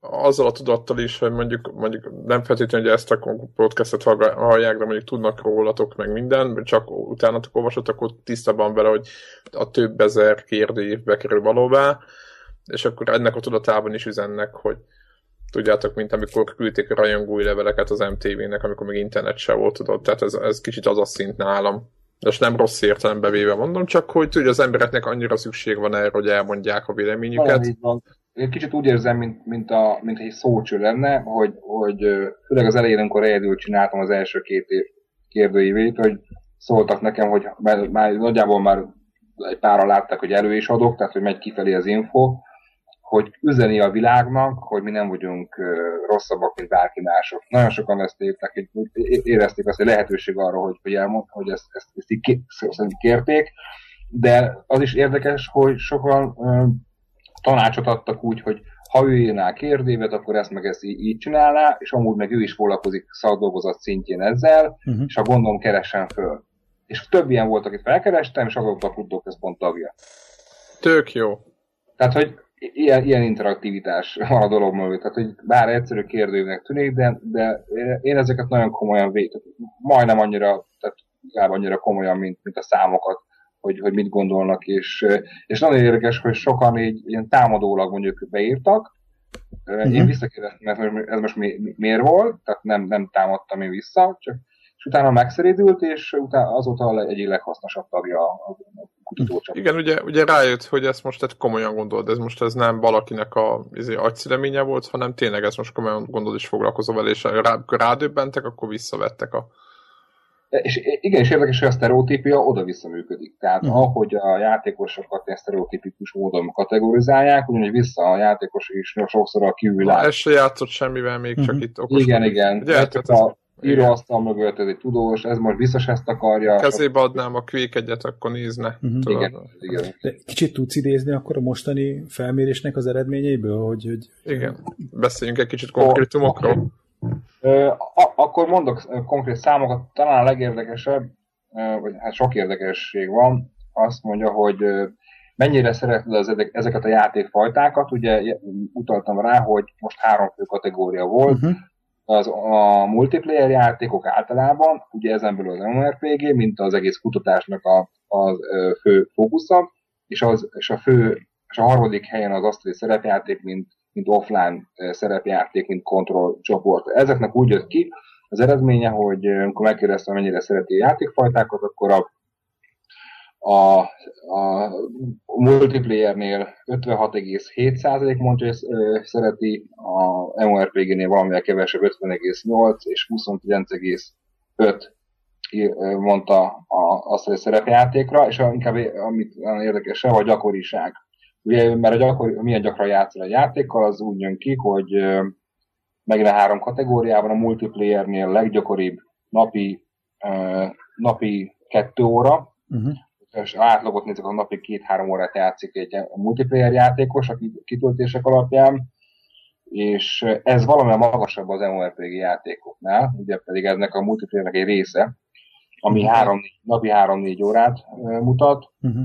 [SPEAKER 1] azzal a tudattal is, hogy mondjuk, mondjuk nem feltétlenül, hogy ezt a podcastet hallják, de mondjuk tudnak rólatok meg minden, csak utánatok olvasott, akkor tisztában vele, hogy a több ezer kérdőív bekerül valóvá, és akkor ennek a tudatában is üzennek, hogy tudjátok, mint amikor küldték a rajongói leveleket az MTV-nek, amikor még internet se volt, tudod, tehát ez, ez kicsit az a szint nálam. És nem rossz értelembe véve mondom, csak hogy tudja, az embereknek annyira szükség van erre, hogy elmondják a véleményüket.
[SPEAKER 2] Én kicsit úgy érzem, mint, mint, a, mint egy szócső lenne, hogy, hogy főleg az elején, amikor egyedül csináltam az első két év kérdőívét, hogy szóltak nekem, hogy már, már nagyjából már egy pára látták, hogy elő is adok, tehát hogy megy kifelé az info, hogy üzeni a világnak, hogy mi nem vagyunk rosszabbak, mint bárki mások. Nagyon sokan ezt értek, hogy érezték azt, hogy lehetőség arra, hogy, hogy elmond, hogy ezt, ezt, ezt így kérték, de az is érdekes, hogy sokan tanácsot adtak úgy, hogy ha ő írná kérdévet, akkor ezt meg ezt így, így csinálná, és amúgy meg ő is foglalkozik szakdolgozat szintjén ezzel, uh-huh. és a gondom keressen föl. És több ilyen volt, akit felkerestem, és azok a kutatóközpont tagja.
[SPEAKER 1] Tök jó.
[SPEAKER 2] Tehát, hogy ilyen, ilyen interaktivitás van a dolog mögött. Tehát, hogy bár egyszerű kérdőnek tűnik, de, de én ezeket nagyon komolyan védek. Majdnem annyira, tehát inkább annyira komolyan, mint, mint a számokat, hogy, hogy mit gondolnak, és, és nagyon érdekes, hogy sokan így ilyen támadólag mondjuk beírtak, Uh-huh. Én mhm. visszakérdeztem, mert ez most mi, miért volt, tehát nem, nem támadtam én vissza, csak és utána megszerédült, és utána azóta egyik leghasznosabb tagja a kutatócsapat.
[SPEAKER 1] Igen, ugye, ugye rájött, hogy ezt most tehát komolyan gondolod, ez most ez nem valakinek a izé, agyszüleménye volt, hanem tényleg ez most komolyan gondolod és foglalkozol vele, és rá, rádöbbentek, akkor visszavettek a...
[SPEAKER 2] És igen, és érdekes, hogy a sztereotípia oda-vissza működik. Tehát uh-huh. ahogy a játékosokat ilyen sztereotípikus módon kategorizálják, ugyanúgy vissza a játékos is sokszor a kívül
[SPEAKER 1] áll. Ez se játszott semmivel még, uh-huh. csak mhm. itt
[SPEAKER 2] okos. Igen, igen. Ugye, hát, a, íróasztal mögött, ez egy tudós, ez most biztos ezt akarja.
[SPEAKER 1] Kezébe adnám a Quake egyet, akkor nézne.
[SPEAKER 3] Uh-huh. Igen, igen. De kicsit tudsz idézni akkor a mostani felmérésnek az eredményeiből? Hogy, hogy...
[SPEAKER 1] Igen, beszéljünk egy kicsit konkrétumokról.
[SPEAKER 2] akkor mondok konkrét számokat, talán a legérdekesebb, vagy hát sok érdekesség van, azt mondja, hogy mennyire szereted az ezeket a játékfajtákat, ugye utaltam rá, hogy most három fő kategória volt, uh-huh az, a multiplayer játékok általában, ugye ezen belül az MMORPG, mint az egész kutatásnak a, a fő fókusza, és, az, és a fő, és a harmadik helyen az asztali szerepjáték, mint, mint offline szerepjáték, mint kontroll csoport. Ezeknek úgy jött ki az eredménye, hogy amikor megkérdeztem, mennyire szereti a játékfajtákat, akkor a a, a multiplayernél 56,7% mondja, hogy szereti, a MMORPG-nél valamivel kevesebb 50,8 és 29,5 mondta a, azt, hogy szerepjátékra, és inkább amit érdekesebb, a gyakoriság. Ugye, mert a gyakori, milyen gyakran játszol a játékkal, az úgy jön ki, hogy megint három kategóriában, a multiplayernél leggyakoribb napi, napi kettő óra, uh-huh és átlagot nézzük, a napi két-három órát játszik egy multiplayer játékos a kitöltések alapján, és ez valamivel magasabb az MMORPG játékoknál, ugye pedig ennek a multiplayernek egy része, ami három, napi 3-4 órát mutat, uh-huh.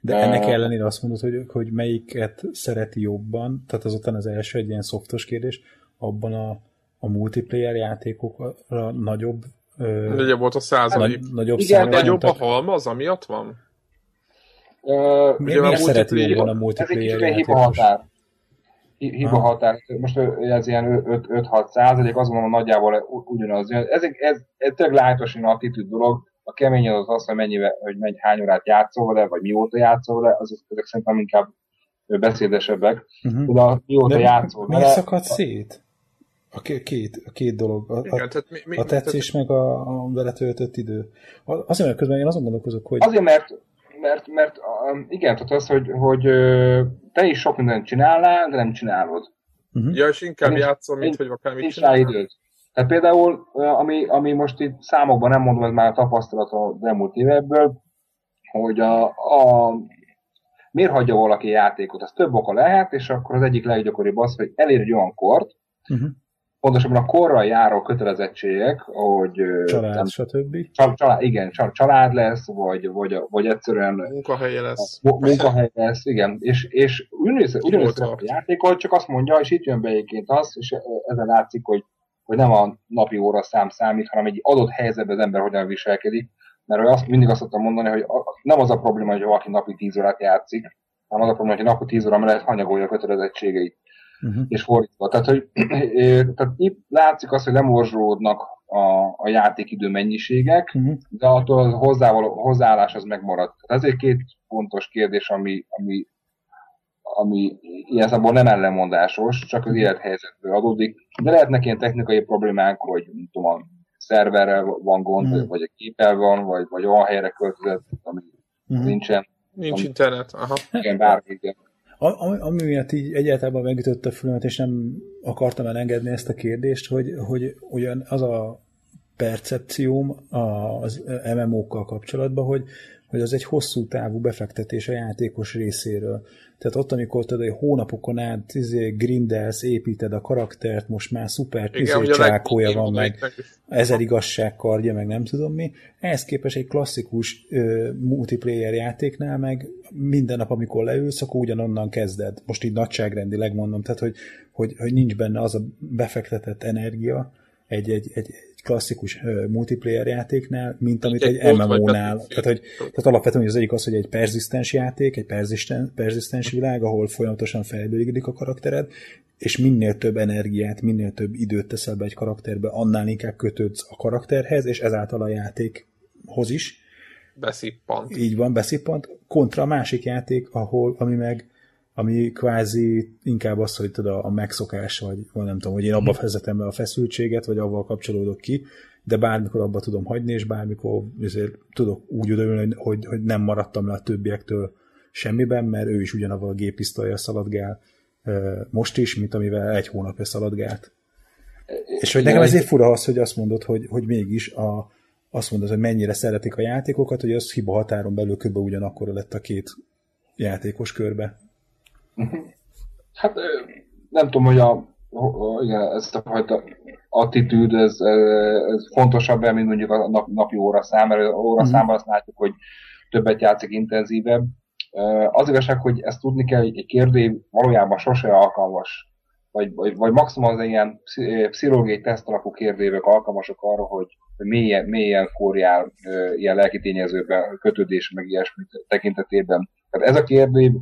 [SPEAKER 3] De ennek ellenére azt mondod, hogy, hogy melyiket szereti jobban, tehát azután az első egy ilyen szoftos kérdés, abban a, a multiplayer játékokra nagyobb
[SPEAKER 1] Nagyobb volt a százalék.
[SPEAKER 3] Nagy, nagyobb
[SPEAKER 1] Igen, nagyobb a halmaz, amiatt van?
[SPEAKER 3] Uh, Miért, miért szereti jobban a multiplayer
[SPEAKER 2] Ez egy hiba határ. Hiba ha. határ. Most ez ilyen 5-6 százalék, azt gondolom nagyjából ugyanaz. Ez, egy, ez, ez tényleg lájtosan attitűd dolog. A kemény az az, hogy, mennyivel, hogy mennyi, hány órát játszol vele, vagy mióta játszol vele, az, ezek szerintem inkább beszédesebbek. Uh-huh. De mióta De játszol
[SPEAKER 3] vele... Miért szakad szét? A két, a két dolog. A, Igen, a, mi, mi, a tetszés tehát... meg a, a vele töltött idő. Azért, mert közben én azon gondolkozok, hogy...
[SPEAKER 2] Azért, mert, mert, mert igen, tehát az, hogy, hogy te is sok mindent csinálnál, de nem csinálod.
[SPEAKER 1] Uh-huh. Ja, és inkább játszol, mint hogy akármit
[SPEAKER 2] nincs rá időd. Tehát például, ami, ami most itt számokban nem mondom, ez már a tapasztalat az elmúlt évekből, hogy a, a miért hagyja valaki játékot, az több oka lehet, és akkor az egyik leggyakoribb az, hogy elér egy olyan kort, uh-huh pontosabban a korral járó kötelezettségek, hogy...
[SPEAKER 3] Család, nem, stb.
[SPEAKER 2] Család, igen, család lesz, vagy, vagy, vagy egyszerűen...
[SPEAKER 1] Munkahelye lesz.
[SPEAKER 2] Munkahely lesz, igen. És, és ugyanúgy, ugyanúgy a játékot, csak azt mondja, és itt jön be egyébként az, és ezen látszik, hogy, hogy nem a napi óra szám számít, hanem egy adott helyzetben az ember hogyan viselkedik. Mert azt, mindig azt szoktam mondani, hogy nem az a probléma, hogy valaki napi 10 órát játszik, hanem az a probléma, hogy napi 10 óra mellett hanyagolja a kötelezettségeit uh-huh. és fordítva. Tehát, hogy, tehát itt látszik az, hogy lemorzsolódnak a, a játékidő mennyiségek, uh-huh. de attól a hozzávaló, hozzáállás az megmarad. Tehát ez egy két fontos kérdés, ami, ami, ami ilyen szempontból nem ellenmondásos, csak az élethelyzetből adódik. De lehetnek ilyen technikai problémák, hogy tudom, a szerverrel van gond, uh-huh. vagy a képel van, vagy, vagy olyan helyre költözött, ami uh-huh. nincsen.
[SPEAKER 1] Nincs ami, internet, aha.
[SPEAKER 2] Igen, bármi, igen.
[SPEAKER 3] Ami, ami miatt így egyáltalán megütött a fülemet, és nem akartam elengedni ezt a kérdést, hogy, hogy ugyan az a percepcióm az MMO-kkal kapcsolatban, hogy, hogy az egy hosszú távú befektetés a játékos részéről. Tehát ott, amikor tudod, hogy hónapokon át izé, grindelsz, építed a karaktert, most már szuper izé, csákója van, meg ezer igazságkardja, meg nem tudom mi. Ehhez képest egy klasszikus ö, multiplayer játéknál meg minden nap, amikor leülsz, akkor ugyanonnan kezded. Most így nagyságrendileg mondom, tehát hogy, hogy, hogy nincs benne az a befektetett energia, egy, egy, egy klasszikus multiplayer játéknál, mint amit egy, egy MMO-nál. Tehát, hogy, tehát alapvetően az egyik az, hogy egy perzisztens játék, egy perzisztens világ, ahol folyamatosan fejlődik a karaktered, és minél több energiát, minél több időt teszel be egy karakterbe, annál inkább kötődsz a karakterhez, és ezáltal a játékhoz is.
[SPEAKER 1] Beszippant.
[SPEAKER 3] Így van, beszippant. Kontra a másik játék, ahol, ami meg ami kvázi inkább az, hogy tudod, a megszokás, vagy, vagy nem tudom, hogy én abba vezetem le a feszültséget, vagy avval kapcsolódok ki, de bármikor abba tudom hagyni, és bármikor azért tudok úgy odaülni, hogy, hogy nem maradtam le a többiektől semmiben, mert ő is ugyanavval a gépisztolya szaladgál most is, mint amivel egy hónapja szaladgált. És hogy nekem ezért fura az, hogy azt mondod, hogy, hogy mégis a, azt mondod, hogy mennyire szeretik a játékokat, hogy az hiba határon belül kb. ugyanakkor lett a két játékos körbe.
[SPEAKER 2] Hát nem tudom, hogy a, igen, ezt a fajta attitűd, ez, ez fontosabb, mint mondjuk a nap, napi szám, mert óraszámban mhm. azt látjuk, hogy többet játszik intenzívebb. Az igazság, hogy ezt tudni kell, hogy egy kérdő valójában sose alkalmas, vagy, vagy, vagy maximum az ilyen pszichológiai teszt alapú kérdőívek alkalmasak arra, hogy mélyen, mélyen forjál ilyen lelki tényezőben, kötődés, meg ilyesmi tekintetében. Tehát ez a kérdő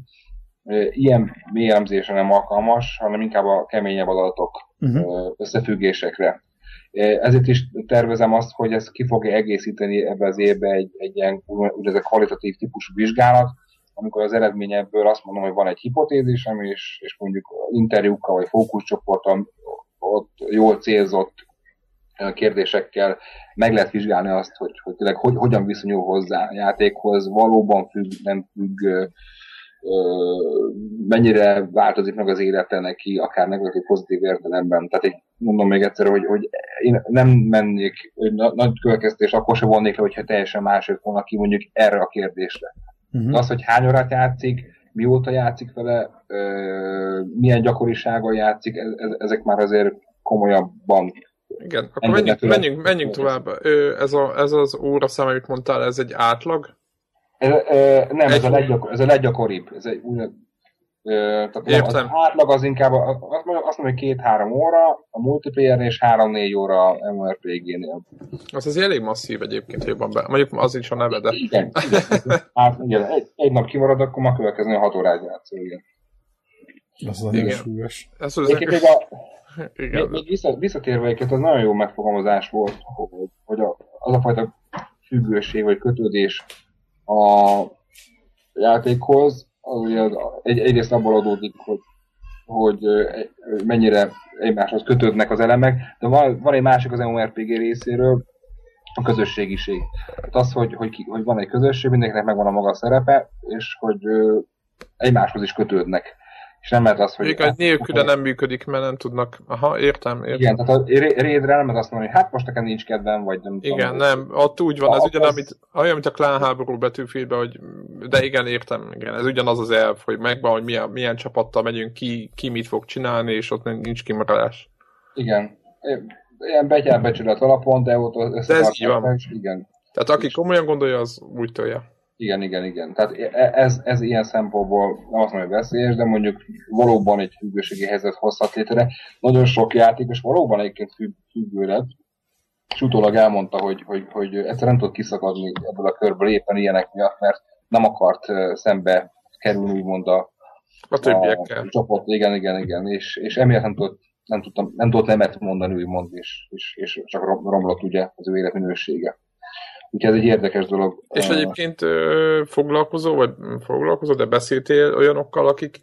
[SPEAKER 2] ilyen mély elemzésre nem alkalmas, hanem inkább a keményebb adatok uh-huh. összefüggésekre. Ezért is tervezem azt, hogy ezt ki fogja egészíteni ebbe az évbe egy, egy ilyen úgynevezett kvalitatív típusú vizsgálat, amikor az eredmény ebből azt mondom, hogy van egy hipotézisem, és, és mondjuk interjúkkal vagy fókuszcsoporton ott jól célzott kérdésekkel meg lehet vizsgálni azt, hogy, hogy tényleg hogy, hogyan viszonyul hozzá a játékhoz, valóban függ, nem függ mennyire változik meg az élete neki, akár negatív, pozitív értelemben. Tehát egy, mondom még egyszer, hogy, hogy én nem mennék hogy nagy következtés, akkor sem vonnék le, hogyha teljesen mások volna ki mondjuk erre a kérdésre. Uh-huh. De az, hogy hány órát játszik, mióta játszik vele, milyen gyakorisággal játszik, ez, ezek már azért komolyabban
[SPEAKER 1] igen, akkor menjünk, menjünk, menjünk tovább. Ez, a, ez az óraszám, amit mondtál, ez egy átlag?
[SPEAKER 2] Ez, ö, nem, ez a, leggyakor, ez a leggyakoribb. Ez egy új, ö, tehát az átlag az inkább, azt mondom, azt mondom hogy két-három óra, a multiplayer és három-négy óra MMORPG-nél.
[SPEAKER 1] Az az elég masszív egyébként, jobban be. Mondjuk az is a neve, de...
[SPEAKER 2] Igen, igen. Hát, igen egy, egy, nap kimarad, akkor ma következő hat órát játszol, igen.
[SPEAKER 3] Az nagyon súlyos.
[SPEAKER 2] Ez az még a, igen. Még, vissza, visszatérve egyébként, az nagyon jó megfogalmazás volt, hogy, hogy a, az a fajta függőség vagy kötődés a játékhoz, az ugye egy, egyrészt abból adódik, hogy, hogy mennyire egymáshoz kötődnek az elemek, de van, van egy másik az MMORPG részéről, a közösségiség. Tehát az, hogy, hogy, hogy van egy közösség, mindenkinek megvan a maga szerepe, és hogy egymáshoz is kötődnek. És nem lehet az, hogy...
[SPEAKER 1] Még egy nélküle nem működik, mert nem tudnak... Aha, értem, értem.
[SPEAKER 2] Igen, tehát a rédre nem lehet azt mondani, hogy hát most nekem nincs kedvem, vagy nem
[SPEAKER 1] Igen, tudom, nem, ott úgy van, ez ugyan, amit, olyan, mint a klánháború betűfilmben, hogy de igen, értem, igen, ez ugyanaz az elv, hogy megvan, hogy milyen, milyen csapattal megyünk, ki, ki mit fog csinálni, és ott nincs kimaradás.
[SPEAKER 2] Igen. Ilyen betyárbecsület alapon, de ott
[SPEAKER 1] De ez így van. Igen. Tehát aki komolyan gondolja, az úgy tolja.
[SPEAKER 2] Igen, igen, igen. Tehát e, ez, ez ilyen szempontból nem azt mondom, hogy veszélyes, de mondjuk valóban egy függőségi helyzet hozhat létre. Nagyon sok játékos valóban egyébként függ, függő lett, és utólag elmondta, hogy, hogy, hogy egyszer nem tud kiszakadni ebből a körből éppen ilyenek miatt, mert nem akart szembe kerülni, úgymond a,
[SPEAKER 1] a többiekkel.
[SPEAKER 2] A csoport, igen, igen, igen, és, és emiatt nem tudott, nem, tudtam, nem tudott nemet mondani, úgymond, és, és, és csak romlott ugye az ő életminősége. Úgyhogy ez egy érdekes dolog.
[SPEAKER 1] És egyébként foglalkozó, vagy foglalkozó, de beszéltél olyanokkal, akik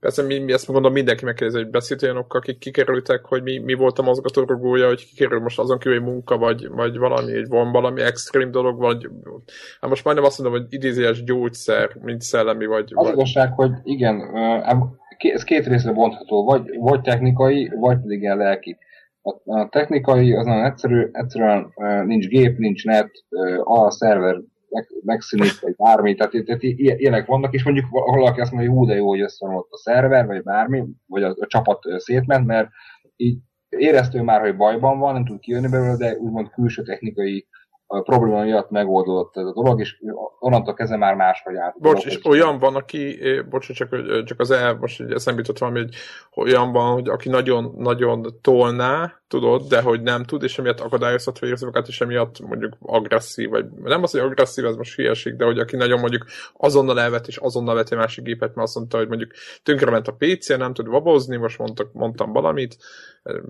[SPEAKER 1] Persze mi, mi ezt mondom, mindenki megkérdezi, hogy beszélt olyanokkal, akik kikerültek, hogy mi, mi volt a mozgatórugója, hogy kikerül most azon kívül egy munka, vagy, vagy valami, hogy van valami extrém dolog, vagy hát most majdnem azt mondom, hogy idézélyes gyógyszer, mint szellemi, vagy...
[SPEAKER 2] Az
[SPEAKER 1] vagy...
[SPEAKER 2] igazság, hogy igen, ez két részre bontható, vagy, vagy technikai, vagy pedig ilyen lelki. A, a technikai az nagyon egyszerű, egyszerűen nincs gép, nincs net, a szerver meg, megszűnik, vagy bármi, tehát, tehát ilyenek vannak, és mondjuk valaki azt mondja, hogy hú, de jó, hogy összeomlott a szerver, vagy bármi, vagy a, a csapat szétment, mert így éreztő már, hogy bajban van, nem tud kijönni belőle, de úgymond külső technikai a probléma miatt megoldódott ez a dolog, és onnantól kezdve már máshogy állt.
[SPEAKER 1] Bocs, és olyan van, aki, bocs, csak, csak az el, most így eszembe jutott valami, hogy olyan van, hogy aki nagyon, nagyon tolná, tudod, de hogy nem tud, és emiatt akadályozhatva érzi magát, és emiatt mondjuk agresszív, vagy nem az, hogy agresszív, ez most hülyeség, de hogy aki nagyon mondjuk azonnal elvet, és azonnal veti a másik gépet, mert azt mondta, hogy mondjuk tönkrement a PC, nem tud vabozni, most mondtak, mondtam valamit,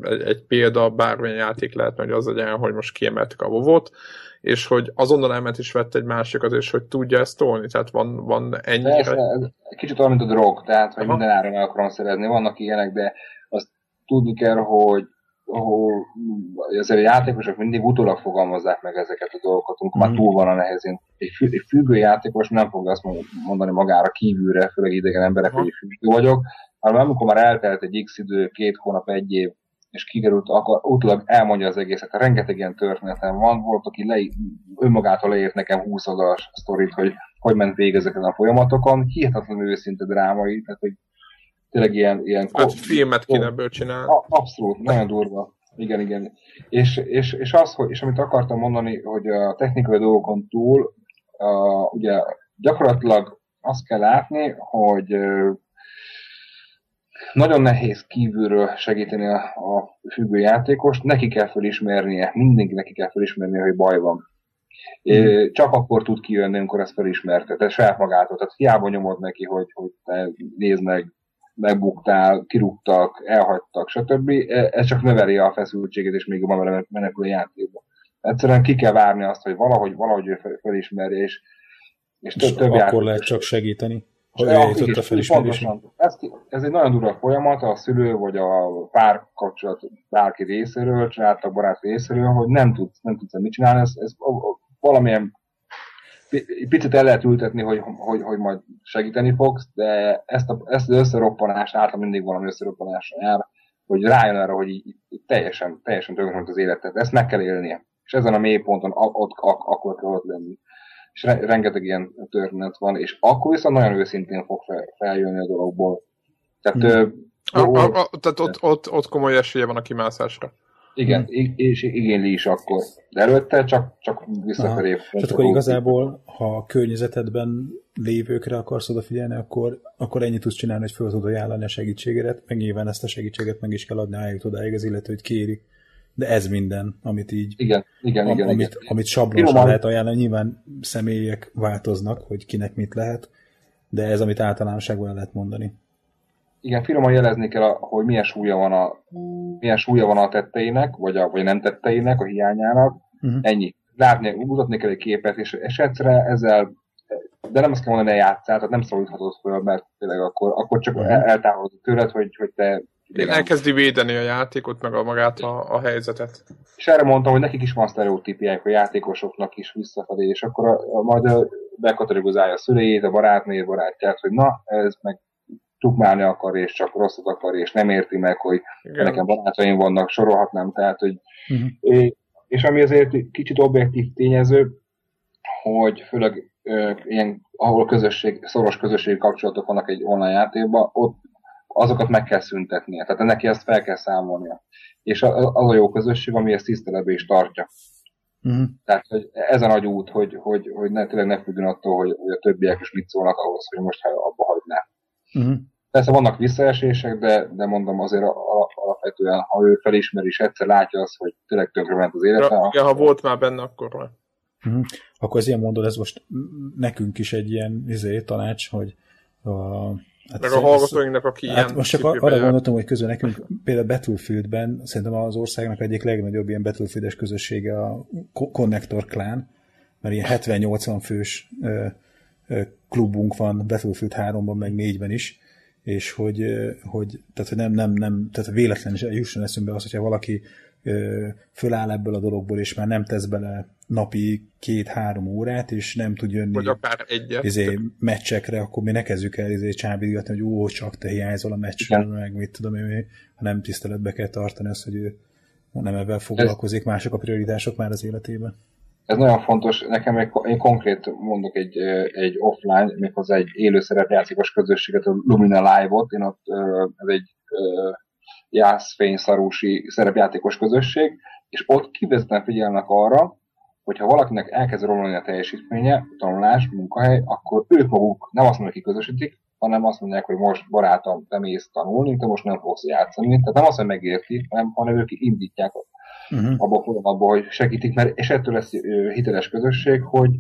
[SPEAKER 1] egy, egy példa, bármilyen játék lehet, hogy az legyen, hogy most kiemeltek a vovot, és hogy azonnal elment is vett egy másikat, és hogy tudja ezt tolni, tehát van, van ennyire... Persze,
[SPEAKER 2] kicsit olyan, mint a drog, tehát hogy Aha. minden áron el akarom szerezni, vannak ilyenek, de azt tudni kell, hogy hogy azért a játékosok mindig utólag fogalmazzák meg ezeket a dolgokat, amikor mm. már túl van a nehezén. Egy, fü- egy függő játékos nem fogja azt mondani magára kívülre, főleg idegen emberek, hogy függő vagyok, hanem amikor már eltelt egy x idő, két hónap, egy év, és kikerült, akkor utólag elmondja az egészet. Rengeteg ilyen történetem van, volt, aki le, önmagától leírt nekem 20 oldalas sztorit, hogy hogy ment végig ezeken a folyamatokon. Hihetetlenül őszinte drámai, tehát hogy tényleg ilyen... ilyen
[SPEAKER 1] hát filmet kéne ebből csinálni.
[SPEAKER 2] Abszolút, nagyon durva. Igen, igen. És, és, és, az, hogy, és amit akartam mondani, hogy a technikai dolgokon túl, uh, ugye gyakorlatilag azt kell látni, hogy nagyon nehéz kívülről segíteni a, a függő játékost, neki kell felismernie, mindenki neki kell felismernie, hogy baj van. Mm. Csak akkor tud kijönni, amikor ezt felismerte, tehát saját magától. Tehát hiába nyomod neki, hogy, hogy te nézd meg, megbuktál, kirúgtak, elhagytak, stb. E, ez csak növeli a feszültséget, és még jobban menekül a játékba. Egyszerűen ki kell várni azt, hogy valahogy, valahogy ő felismerje, és,
[SPEAKER 3] és több, több akkor játék. lehet csak segíteni. Hogy
[SPEAKER 2] eljutott a felismerés. Ez, ez egy nagyon durva folyamat, a szülő vagy a pár kapcsolat bárki részéről, családtag barát részéről, hogy nem tudsz, nem tudsz mit csinálni, ez, ez valamilyen picit el lehet ültetni, hogy, hogy, hogy majd segíteni fogsz, de ezt, a, ezt az összeroppanást, általában mindig valami összeroppanásra jár, hogy rájön arra, hogy így, így teljesen, teljesen tönkre az életet. Ezt meg kell élnie. És ezen a mélyponton ott, ak, akkor kell ott lenni. És re, rengeteg ilyen történet van, és akkor viszont nagyon őszintén fog fel, feljönni a dologból. Tehát, hmm.
[SPEAKER 1] ö, a, a, a, tehát ott, ott, ott komoly esélye van a kimászásra.
[SPEAKER 2] Igen, hmm. és igényli is akkor. De előtte csak, csak visszafelé.
[SPEAKER 3] Tehát akkor igazából, ha a környezetedben lévőkre akarsz odafigyelni, akkor, akkor ennyit tudsz csinálni, hogy fel tudod ajánlani a segítségedet, meg nyilván ezt a segítséget meg is kell adni eljut odáig az illető, hogy kéri. De ez minden, amit így,
[SPEAKER 2] igen, igen,
[SPEAKER 3] am,
[SPEAKER 2] igen,
[SPEAKER 3] amit,
[SPEAKER 2] igen.
[SPEAKER 3] amit sablonosan lehet ajánlani, nyilván személyek változnak, hogy kinek mit lehet, de ez, amit általánosságban lehet mondani
[SPEAKER 2] igen, finoman jelezni kell, hogy milyen súlya van a, milyen súlya van a tetteinek, vagy a vagy nem tetteinek, a hiányának. Uh-huh. Ennyi. Látni, mutatni kell egy képet, és esetre ezzel, de nem azt kell mondani, hogy játszál, tehát nem szólíthatod föl, mert tényleg akkor, akkor csak uh-huh. eltávolodod tőled, hogy, hogy te
[SPEAKER 1] igen, elkezdi védeni a játékot, meg a magát a, a helyzetet.
[SPEAKER 2] És erre mondtam, hogy nekik is van sztereotípiák a játékosoknak is visszafelé, és akkor a, a, majd bekategorizálja a szüleit, a barátnőjét, barátját, hogy na, ez meg tukmálni akar, és csak rosszat akar, és nem érti meg, hogy Igen. nekem barátaim vannak, sorolhatnám, tehát, hogy uh-huh. és ami azért kicsit objektív tényező, hogy főleg ilyen, ahol közösség, szoros közösségi kapcsolatok vannak egy online játékban, ott azokat meg kell szüntetnie. Tehát neki ezt fel kell számolnia. És az a jó közösség, ami ezt tiszteletbe is tartja. Uh-huh. Tehát hogy ez a nagy út, hogy, hogy, hogy ne, tényleg ne függjön attól, hogy, hogy a többiek is mit szólnak ahhoz, hogy most abba hagyná. Uh-huh. Persze vannak visszaesések, de, de mondom azért alapvetően, ha ő felismer és egyszer látja azt, hogy tényleg ment az élete. Ja,
[SPEAKER 1] igen, ha volt már benne, akkor már.
[SPEAKER 3] Uh-huh. Akkor az ilyen mondod, ez most nekünk is egy ilyen izé, tanács, hogy a,
[SPEAKER 1] Hát Meg a hallgatóinknak, aki hát
[SPEAKER 3] ilyen Most csak arra jár. gondoltam, hogy közül nekünk például Battlefieldben szerintem az országnak egyik legnagyobb ilyen Battlefieldes közössége a Connector klán, mert ilyen 70-80 fős ö, ö, klubunk van Battlefield 3-ban, meg 4-ben is, és hogy, hogy, tehát, hogy nem, nem, nem, tehát véletlen is jusson eszünkbe az, hogyha valaki föláll ebből a dologból, és már nem tesz bele napi két-három órát, és nem tud jönni
[SPEAKER 1] Vagy akár egyet.
[SPEAKER 3] Izé, meccsekre, akkor mi ne kezdjük el izé, csábítgatni, hogy ó, csak te hiányzol a meccsről, meg mit tudom én, hanem tiszteletbe kell tartani azt, hogy ő nem ebben foglalkozik, mások a prioritások már az életében.
[SPEAKER 2] Ez nagyon fontos, nekem egy, én konkrét mondok egy, egy offline, méghozzá egy élő szerepjátékos közösséget, a Lumina Live-ot, én ott, ez egy jászfényszarúsi szerepjátékos közösség, és ott kivezetten figyelnek arra, hogyha valakinek elkezd romlani a teljesítménye, tanulás, munkahely, akkor ők maguk nem azt mondják, hogy közösítik, hanem azt mondják, hogy most barátom, te mész tanulni, te most nem fogsz játszani. Tehát nem azt, hogy megérti, hanem, hanem ők indítják uh-huh. abba, hogy segítik, mert és ettől lesz hiteles közösség, hogy,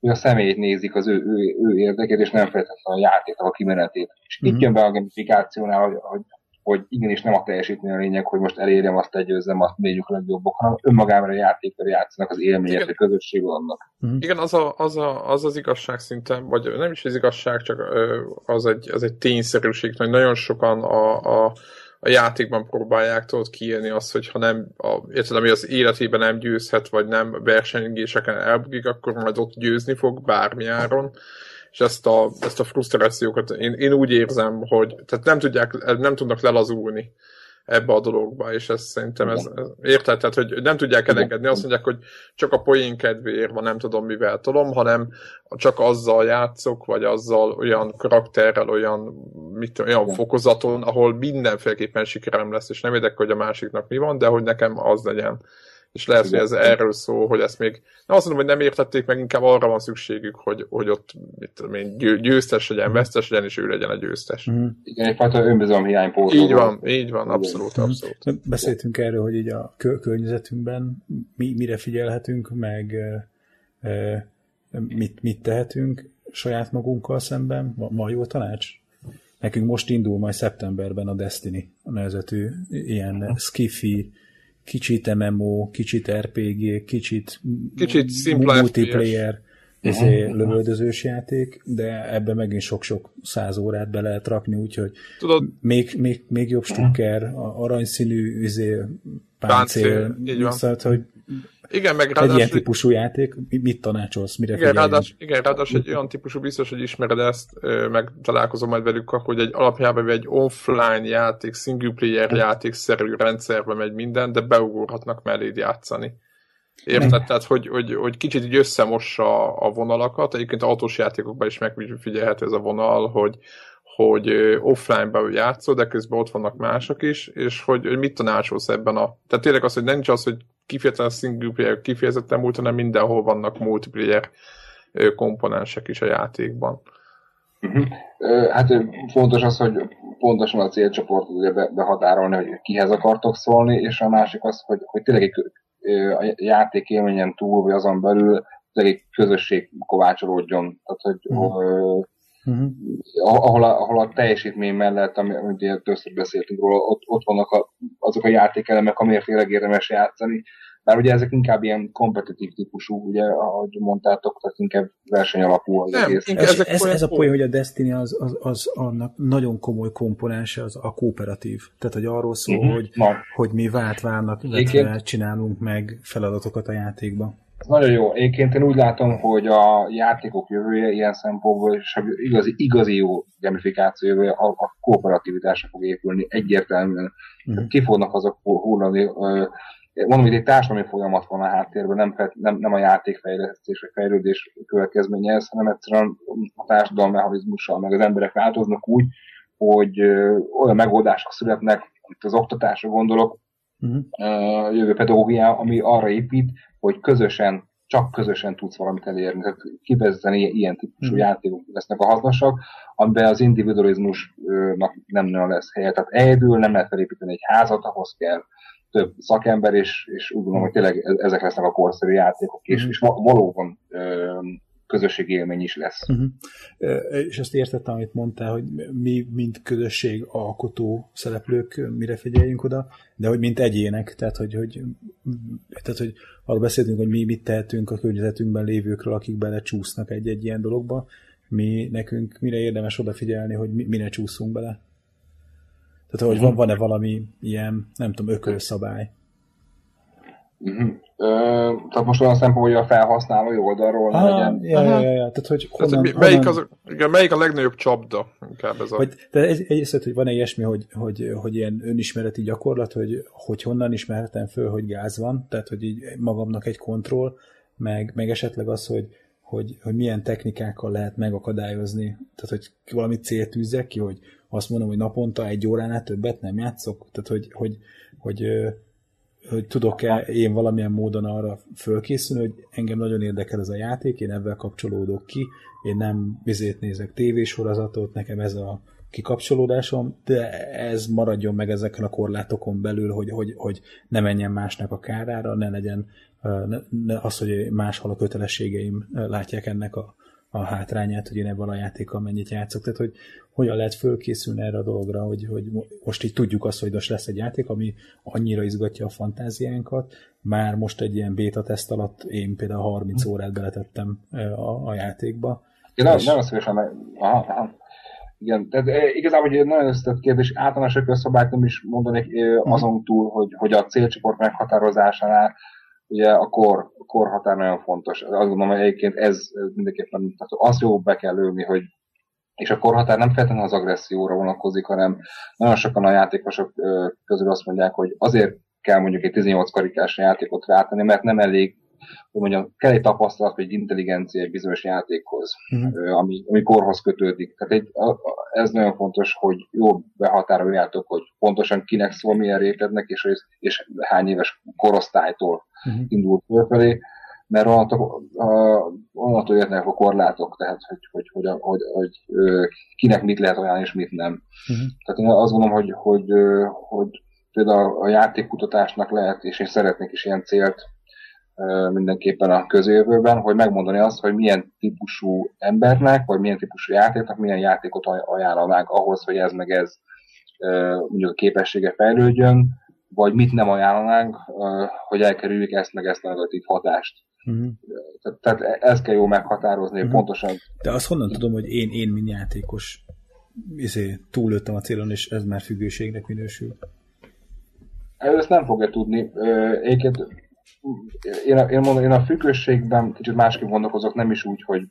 [SPEAKER 2] hogy a személyét nézik az ő, ő, ő érdekét, és nem feltétlenül a játéknak a kimenetét. És uh-huh. itt jön be a gamifikációnál, hogy, hogy, hogy igenis nem a teljesítmény a lényeg, hogy most elérjem, azt egyőzzem, azt mérjük legjobbak, hanem önmagában a játékkal játszanak az élményet, hogy közösség vannak.
[SPEAKER 1] Uh-huh. Igen, az, a, az, a, az az igazság szinten, vagy nem is az igazság, csak az egy, az egy tényszerűség, hogy nagyon sokan a, a a játékban próbálják tudod kiírni azt, hogy ha nem, a, érted, ami az életében nem győzhet, vagy nem versenyzéseken elbukik, akkor majd ott győzni fog bármi áron és ezt a, ezt a frusztrációkat én, én úgy érzem, hogy tehát nem, tudják, nem tudnak lelazulni ebbe a dologba, és ez szerintem ez, ez érted, tehát hogy nem tudják elengedni, azt mondják, hogy csak a poén kedvéért van, nem tudom mivel tolom, hanem csak azzal játszok, vagy azzal olyan karakterrel, olyan, mit, olyan fokozaton, ahol mindenféleképpen sikerem lesz, és nem érdekel, hogy a másiknak mi van, de hogy nekem az legyen és lehet, hogy ez erről szól, hogy ezt még nem azt mondom, hogy nem értették meg, inkább arra van szükségük, hogy, hogy ott mit tudom én, győztes legyen, vesztes legyen, és ő legyen a győztes.
[SPEAKER 2] Mm. Igen, egyfajta önbizalom hiány
[SPEAKER 1] Így van, így van, abszolút, Igen. abszolút.
[SPEAKER 3] Beszéltünk erről, hogy így a környezetünkben mi, mire figyelhetünk, meg e, mit, mit tehetünk saját magunkkal szemben. Van jó tanács? Nekünk most indul majd szeptemberben a Destiny, a nevezetű ilyen skiffy kicsit MMO, kicsit RPG, kicsit,
[SPEAKER 1] kicsit
[SPEAKER 3] multiplayer uh-huh. lövöldözős játék, de ebbe megint sok-sok száz órát be lehet rakni, úgyhogy Tudod, még, még, még jobb stukker, aranyszínű izé, páncél, páncél szóval, hogy
[SPEAKER 1] igen, meg
[SPEAKER 3] ráadásul... Egy ilyen típusú játék, mit tanácsolsz, mire
[SPEAKER 1] igen, ráadás, igen, ráadásul egy olyan típusú, biztos, hogy ismered ezt, meg találkozom majd velük, hogy egy alapjában egy offline játék, single player játékszerű rendszerbe megy minden, de beugorhatnak melléd játszani. Érted? Tehát, hogy, hogy, hogy kicsit így összemossa a vonalakat. Egyébként autós játékokban is megfigyelhető ez a vonal, hogy, hogy offline-ban játszol, de közben ott vannak mások is, és hogy, hogy mit tanácsolsz ebben a... Tehát tényleg az, hogy nem csak az, hogy kifejezetten a single player kifejezetten múlt, hanem mindenhol vannak multiplayer komponensek is a játékban.
[SPEAKER 2] Uh-huh. Hát fontos az, hogy pontosan a célcsoportot ugye behatárolni, hogy kihez akartok szólni, és a másik az, hogy, hogy tényleg egy a játék élményen túl, vagy azon belül tényleg egy közösség kovácsolódjon. Tehát, hogy uh-huh. Uh-huh. Ahol, a, ahol a teljesítmény mellett, amit többször beszéltünk róla, ott, ott vannak a, azok a játékelemek, amiért tényleg érdemes játszani, bár ugye ezek inkább ilyen kompetitív típusú, ugye, ahogy mondtátok, tehát inkább verseny alapú az
[SPEAKER 3] Nem, egész. Ez, ez, ez a poén, hogy a Destiny az, az, az annak nagyon komoly komponense az a kooperatív. Tehát, hogy arról szól, uh-huh. hogy, hogy mi vált válnak, illetve csinálunk meg feladatokat a játékban.
[SPEAKER 2] Nagyon jó. Egyébként én úgy látom, hogy a játékok jövője ilyen szempontból, és a igazi, igazi jó gamifikáció jövője a, a kooperativitásra fog épülni egyértelműen. Uh-huh. Ki fognak azok hullani mondom, hogy egy társadalmi folyamat van a háttérben, nem, nem, nem a játékfejlesztés vagy fejlődés következménye ez, hanem egyszerűen a társadalmi mechanizmussal, meg az emberek változnak úgy, hogy olyan megoldások születnek, itt az oktatásra gondolok, uh-huh. jövő pedagógia, ami arra épít, hogy közösen, csak közösen tudsz valamit elérni. Tehát kivezetten ilyen, ilyen típusú uh-huh. játékok lesznek a hasznosak, amiben az individualizmusnak nem nagyon lesz helye. Tehát egyedül nem lehet felépíteni egy házat, ahhoz kell több szakember, és, és úgy gondolom, hogy tényleg e-, ezek lesznek a korszerű játékok, és, mm. és valóban ö, közösségi élmény is lesz. Uh-huh.
[SPEAKER 3] És azt értettem, amit mondtál, hogy mi, mint közösség alkotó szereplők, mire figyeljünk oda, de hogy mint egyének, tehát hogy, hogy, tehát, hogy arról beszéltünk, hogy mi mit tehetünk a környezetünkben lévőkről, akik belecsúsznak egy-egy ilyen dologba, mi nekünk mire érdemes odafigyelni, hogy mi, mire csúszunk bele. Tehát, hogy van, van-e valami ilyen, nem tudom, ökölszabály?
[SPEAKER 2] Ö, tehát most olyan szempont, hogy a felhasználói oldalról
[SPEAKER 3] ah, legyen. Ja, ja, ja, ja, tehát hogy honnan,
[SPEAKER 1] tehát, melyik, honnan... az, igen, melyik a legnagyobb csapda? Inkább ez a...
[SPEAKER 3] Vagy, de egy, egyrészt, hogy van-e ilyesmi, hogy, hogy, hogy ilyen önismereti gyakorlat, hogy, hogy honnan ismerhetem föl, hogy gáz van, tehát hogy így magamnak egy kontroll, meg, meg esetleg az, hogy, hogy, hogy milyen technikákkal lehet megakadályozni, tehát hogy valami célt tűzzek ki, hogy azt mondom, hogy naponta egy óránál többet nem játszok, tehát hogy, hogy, hogy, hogy tudok-e én valamilyen módon arra fölkészülni, hogy engem nagyon érdekel ez a játék, én ebben kapcsolódok ki, én nem vizét nézek tévésorozatot, nekem ez a kikapcsolódásom, de ez maradjon meg ezeken a korlátokon belül, hogy, hogy, hogy ne menjen másnak a kárára, ne legyen ne, ne az, hogy máshol a kötelességeim látják ennek a, a hátrányát, hogy én ebben a játékkal mennyit játszok. Tehát, hogy hogyan lehet fölkészülni erre a dologra, hogy, hogy most így tudjuk azt, hogy most lesz egy játék, ami annyira izgatja a fantáziánkat, már most egy ilyen beta teszt alatt én például 30 órát beletettem a, a játékba.
[SPEAKER 2] Én és... nagyon szívesen. Aha, aha. Igen, tehát igazából egy nagyon összetett kérdés, általános ökölszabályt nem is mondanék azon túl, hogy, hogy a célcsoport meghatározásánál ugye a kor, korhatár nagyon fontos. Azt gondolom, hogy egyébként ez, mindenképpen, tehát azt jó be kell lőni, hogy és a korhatár nem feltétlenül az agresszióra vonatkozik, hanem nagyon sokan a játékosok közül azt mondják, hogy azért kell mondjuk egy 18 karikás játékot rátenni, mert nem elég, hogy mondjam, kell egy tapasztalat, vagy egy intelligencia egy bizonyos játékhoz, uh-huh. ami, ami korhoz kötődik. Tehát egy, ez nagyon fontos, hogy jó behatároljátok, hogy pontosan kinek szól, milyen rétednek, és, és hány éves korosztálytól uh-huh. indult fölfelé mert onnantól, onnantól érnek a korlátok, tehát hogy, hogy, hogy, hogy, hogy, hogy kinek mit lehet olyan és mit nem. Uh-huh. Tehát én azt gondolom, hogy, hogy, hogy például a játékkutatásnak lehet, és én szeretnék is ilyen célt mindenképpen a közjövőben, hogy megmondani azt, hogy milyen típusú embernek, vagy milyen típusú játéknak milyen játékot ajánlanánk ahhoz, hogy ez meg ez mondjuk a képessége fejlődjön, vagy mit nem ajánlanánk, hogy elkerüljük ezt meg ezt a negatív hatást. Uh-huh. Tehát, tehát ezt kell jól meghatározni, uh-huh. pontosan.
[SPEAKER 3] De azt honnan tudom, hogy én, én mint játékos izé, túlőttem a célon, és ez már függőségnek minősül?
[SPEAKER 2] Ezt nem fogja tudni. Egyébként én a, én, mondom, én a függőségben kicsit másképp gondolkozok, nem is úgy, hogy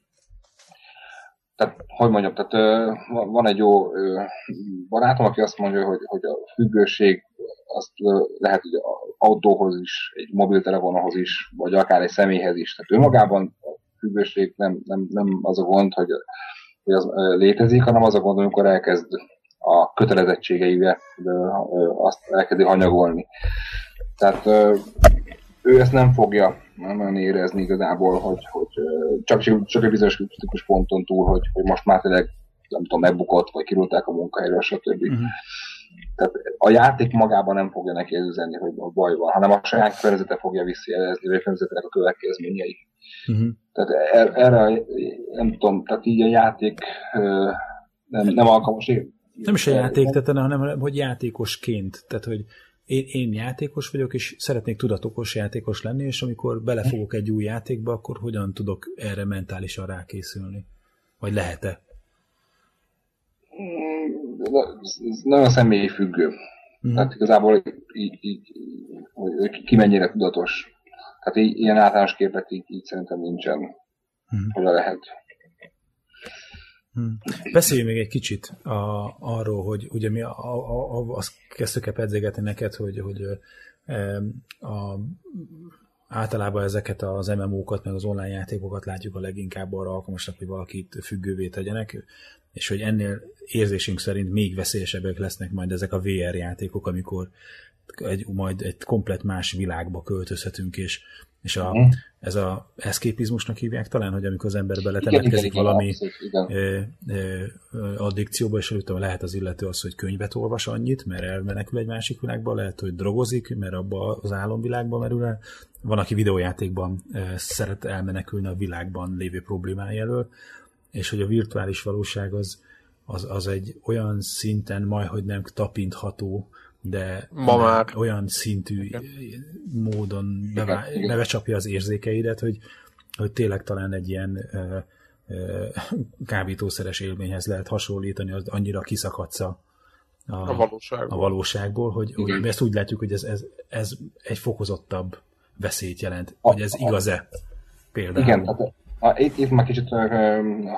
[SPEAKER 2] tehát, hogy mondjam, tehát van egy jó barátom, aki azt mondja, hogy, hogy a függőség azt lehet, hogy autóhoz is, egy mobiltelefonhoz is, vagy akár egy személyhez is. Tehát önmagában a függőség nem, nem, nem az a gond, hogy hogy az létezik, hanem az a gond, amikor elkezd a kötelezettségeivel azt elkezdi hanyagolni. Tehát ő ezt nem fogja nem érezni igazából, hogy, hogy csak, csak egy bizonyos kritikus ponton túl, hogy, hogy most már tényleg nem tudom, megbukott, vagy kirúlták a munkahelyről, stb. Uh-huh. Tehát a játék magában nem fogja neki üzenni, hogy a baj van, hanem a saját környezete fogja visszajelezni, vagy a környezetek a következményei. Uh-huh. Tehát er, erre nem tudom, tehát így a játék nem, nem alkalmas.
[SPEAKER 3] Nem is a játék, tehát, hanem hogy játékosként. Tehát, hogy én, én játékos vagyok, és szeretnék tudatokos játékos lenni, és amikor belefogok egy új játékba, akkor hogyan tudok erre mentálisan rákészülni? Vagy lehet-e?
[SPEAKER 2] Ez nagyon személyi függő. Mm. Tehát igazából így, így, hogy ki mennyire tudatos. Tehát így, ilyen általános képet így, így szerintem nincsen, mm. hogy lehet.
[SPEAKER 3] Hmm. Beszélj még egy kicsit a, arról, hogy ugye mi a, a, a, azt kezdtük el pedzegetni neked, hogy, hogy a, általában ezeket az MMO-kat, meg az online játékokat látjuk a leginkább arra alkalmasnak, hogy valakit függővé tegyenek, és hogy ennél érzésünk szerint még veszélyesebbek lesznek majd ezek a VR játékok, amikor egy, majd egy komplet más világba költözhetünk, és és a, uh-huh. ez a eszképizmusnak hívják talán, hogy amikor az ember beletemetkezik valami igen, addikcióba, és előtte lehet az illető az, hogy könyvet olvas annyit, mert elmenekül egy másik világba, lehet, hogy drogozik, mert abba az álomvilágba merül el. Van, aki videójátékban szeret elmenekülni a világban lévő problémája elől, és hogy a virtuális valóság az, az, az egy olyan szinten majd, hogy nem tapintható, de
[SPEAKER 1] Ma már.
[SPEAKER 3] olyan szintű Igen. módon bevá, bevecsapja az érzékeidet, hogy, hogy tényleg talán egy ilyen ö, ö, kábítószeres élményhez lehet hasonlítani, az annyira kiszakadsz a,
[SPEAKER 1] a, a, valóságból.
[SPEAKER 3] a valóságból, hogy, hogy mi ezt úgy látjuk, hogy ez, ez, ez egy fokozottabb veszélyt jelent, a, hogy ez igaz-e például.
[SPEAKER 2] Igen, tehát a, itt, itt már kicsit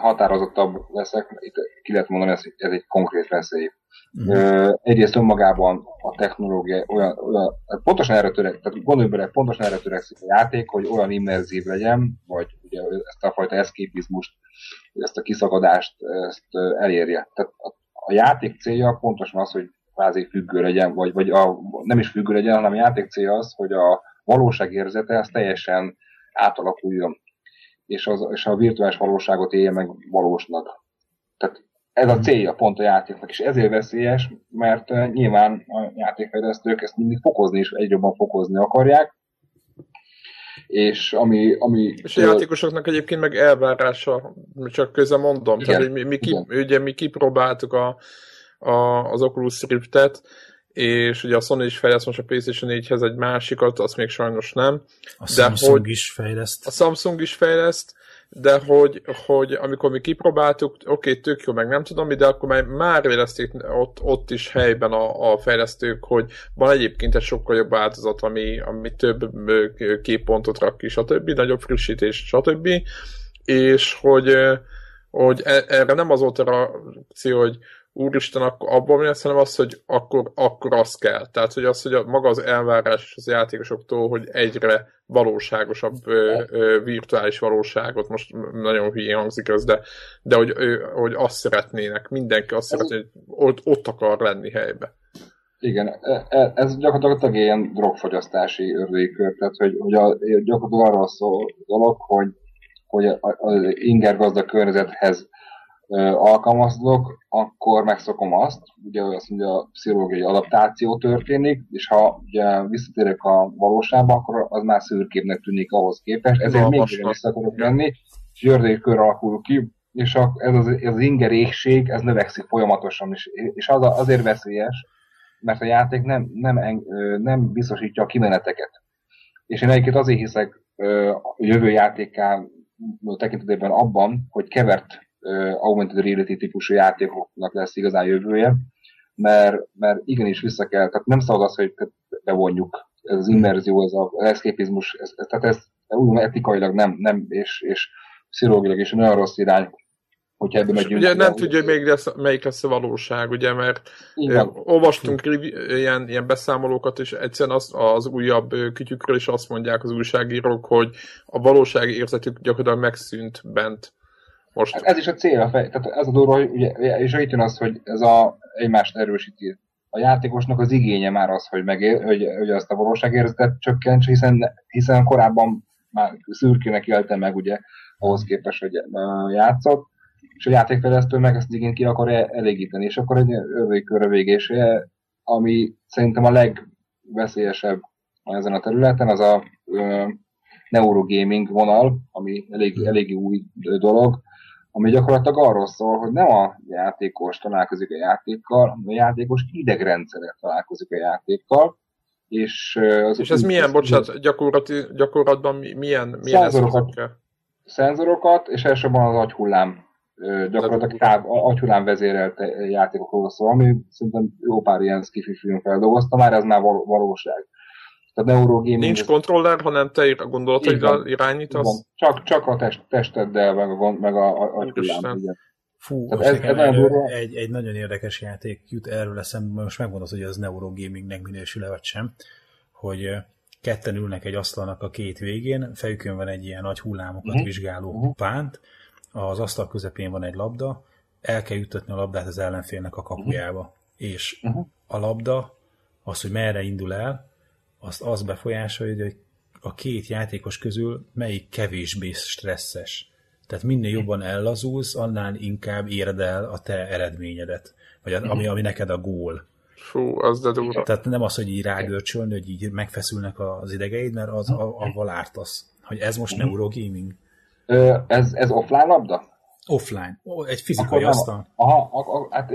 [SPEAKER 2] határozottabb leszek, itt ki lehet mondani, ez, ez egy konkrét veszély. Uh-huh. Egyrészt önmagában a technológia olyan, olyan pontosan erre törek, tehát gondolj bele, pontosan erre törekszik a játék, hogy olyan immerzív legyen, vagy ugye ezt a fajta eszképizmust, ezt a kiszakadást ezt elérje. Tehát a, a játék célja pontosan az, hogy kvázi függő legyen, vagy, vagy a, nem is függő legyen, hanem a játék célja az, hogy a valóság érzete az teljesen átalakuljon, és, az, és a virtuális valóságot élje meg valósnak. Tehát ez a célja pont a játéknak, és ezért veszélyes, mert uh, nyilván a játékfejlesztők ezt mindig fokozni és egyre jobban fokozni akarják, és ami... ami
[SPEAKER 1] és a játékosoknak egyébként meg elvárása, csak közben mondom, igen, tehát mi, mi, ki, ugye mi kipróbáltuk a, a, az Oculus Rift-et, és ugye a Sony is fejleszt most a PlayStation 4-hez egy másikat, azt még sajnos nem.
[SPEAKER 3] A de Samsung hogy, is fejleszt.
[SPEAKER 1] A Samsung is fejleszt, de hogy, hogy amikor mi kipróbáltuk, oké, okay, tök jó, meg nem tudom de akkor már, már érezték ott, ott is helyben a, a fejlesztők, hogy van egyébként egy sokkal jobb változat, ami, ami több képpontot rak ki, stb., nagyobb frissítés, stb., és hogy, hogy e, erre nem az volt a reakció, hogy úristen, akkor abban mi lesz, hanem az, hogy akkor, akkor az kell. Tehát, hogy az, hogy a, maga az elvárás az játékosoktól, hogy egyre valóságosabb ö, ö, virtuális valóságot, most nagyon hülyén hangzik ez, de, de hogy, ö, hogy azt szeretnének, mindenki azt szeretné, hogy ott, ott akar lenni helybe.
[SPEAKER 2] Igen, e, e, ez gyakorlatilag ilyen drogfogyasztási ördőkör, tehát hogy, hogy a, gyakorlatilag arról szól dolog, hogy, hogy az inger gazdag környezethez alkalmazkodok, akkor megszokom azt, ugye azt mondja, a pszichológiai adaptáció történik, és ha ugye visszatérek a valóságba, akkor az már szürképnek tűnik ahhoz képest, ezért még vissza akarok menni, és jördék kör alakul ki, és a, ez, az, ez az ingerékség, ez növekszik folyamatosan, és, és az azért veszélyes, mert a játék nem, nem, nem biztosítja a kimeneteket. És én egyébként azért hiszek a jövő játékán tekintetében abban, hogy kevert augmented reality típusú játékoknak lesz igazán jövője, mert, mert igenis vissza kell, tehát nem szabad az, hogy bevonjuk ez az immerzió, ez az eszképizmus, ez, ez, tehát ez úgy etikailag nem, nem és, és pszichológilag is nagyon rossz irány, hogyha ebbe megyünk.
[SPEAKER 1] Ugye nem tudja, hogy még lesz, melyik lesz a valóság, ugye, mert Igen. olvastunk ilyen, ilyen beszámolókat, és egyszerűen az, az újabb kütyükről is azt mondják az újságírók, hogy a valósági érzetük gyakorlatilag megszűnt bent Most...
[SPEAKER 2] Ez is a cél, a fej, tehát ez a durva, hogy ugye, és itt jön az, hogy ez a egymást erősíti. A játékosnak az igénye már az, hogy, megér, hogy, hogy azt a valóságérzetet csökkentse, hiszen, hiszen korábban már szürkének élte meg ugye ahhoz képest, hogy játszott, és a játékfejlesztő meg ezt igényt ki akar elégíteni, és akkor egy örvékörre végése, ami szerintem a legveszélyesebb ezen a területen, az a neurogaming vonal, ami elég, elég új dolog, ami gyakorlatilag arról szól, hogy nem a játékos találkozik a játékkal, hanem a játékos idegrendszere találkozik a játékkal, és,
[SPEAKER 1] az és ez milyen, bocsánat, gyakorlati, gyakorlatban milyen, milyen
[SPEAKER 2] szenzorokat, szenzorokat, és elsősorban az agyhullám gyakorlatilag táv, agyhullám vezérelt játékokról szól, ami szerintem jó pár ilyen skifi film feldolgozta, már ez már valóság.
[SPEAKER 1] Tehát neurogaming... Nincs kontroller, hanem te a gondolataiddal irányítasz?
[SPEAKER 2] Csak, csak a test, testeddel, meg a, meg a, a, a
[SPEAKER 3] Fú, ez, ez nagyon egy, egy nagyon érdekes játék jut erről eszembe, most megmondod, hogy ez neurogamingnek minősül vagy sem, hogy ketten ülnek egy asztalnak a két végén, fejükön van egy ilyen nagy hullámokat uh-huh. vizsgáló uh-huh. pánt, az asztal közepén van egy labda, el kell juttatni a labdát az ellenfélnek a kapujába. Uh-huh. És uh-huh. a labda, az, hogy merre indul el, azt az befolyásolja, hogy a két játékos közül melyik kevésbé stresszes. Tehát minél jobban ellazulsz, annál inkább éred el a te eredményedet, vagy a, ami, ami neked a gól.
[SPEAKER 1] Fú, az de durva.
[SPEAKER 3] Tehát nem az, hogy így rágörcsölni, hogy így megfeszülnek az idegeid, mert az avval ártasz. Hogy ez most neurogaming?
[SPEAKER 2] Ez, ez offline labda?
[SPEAKER 3] Offline. Egy fizikai akkor asztal.
[SPEAKER 2] Aha, akkor, hát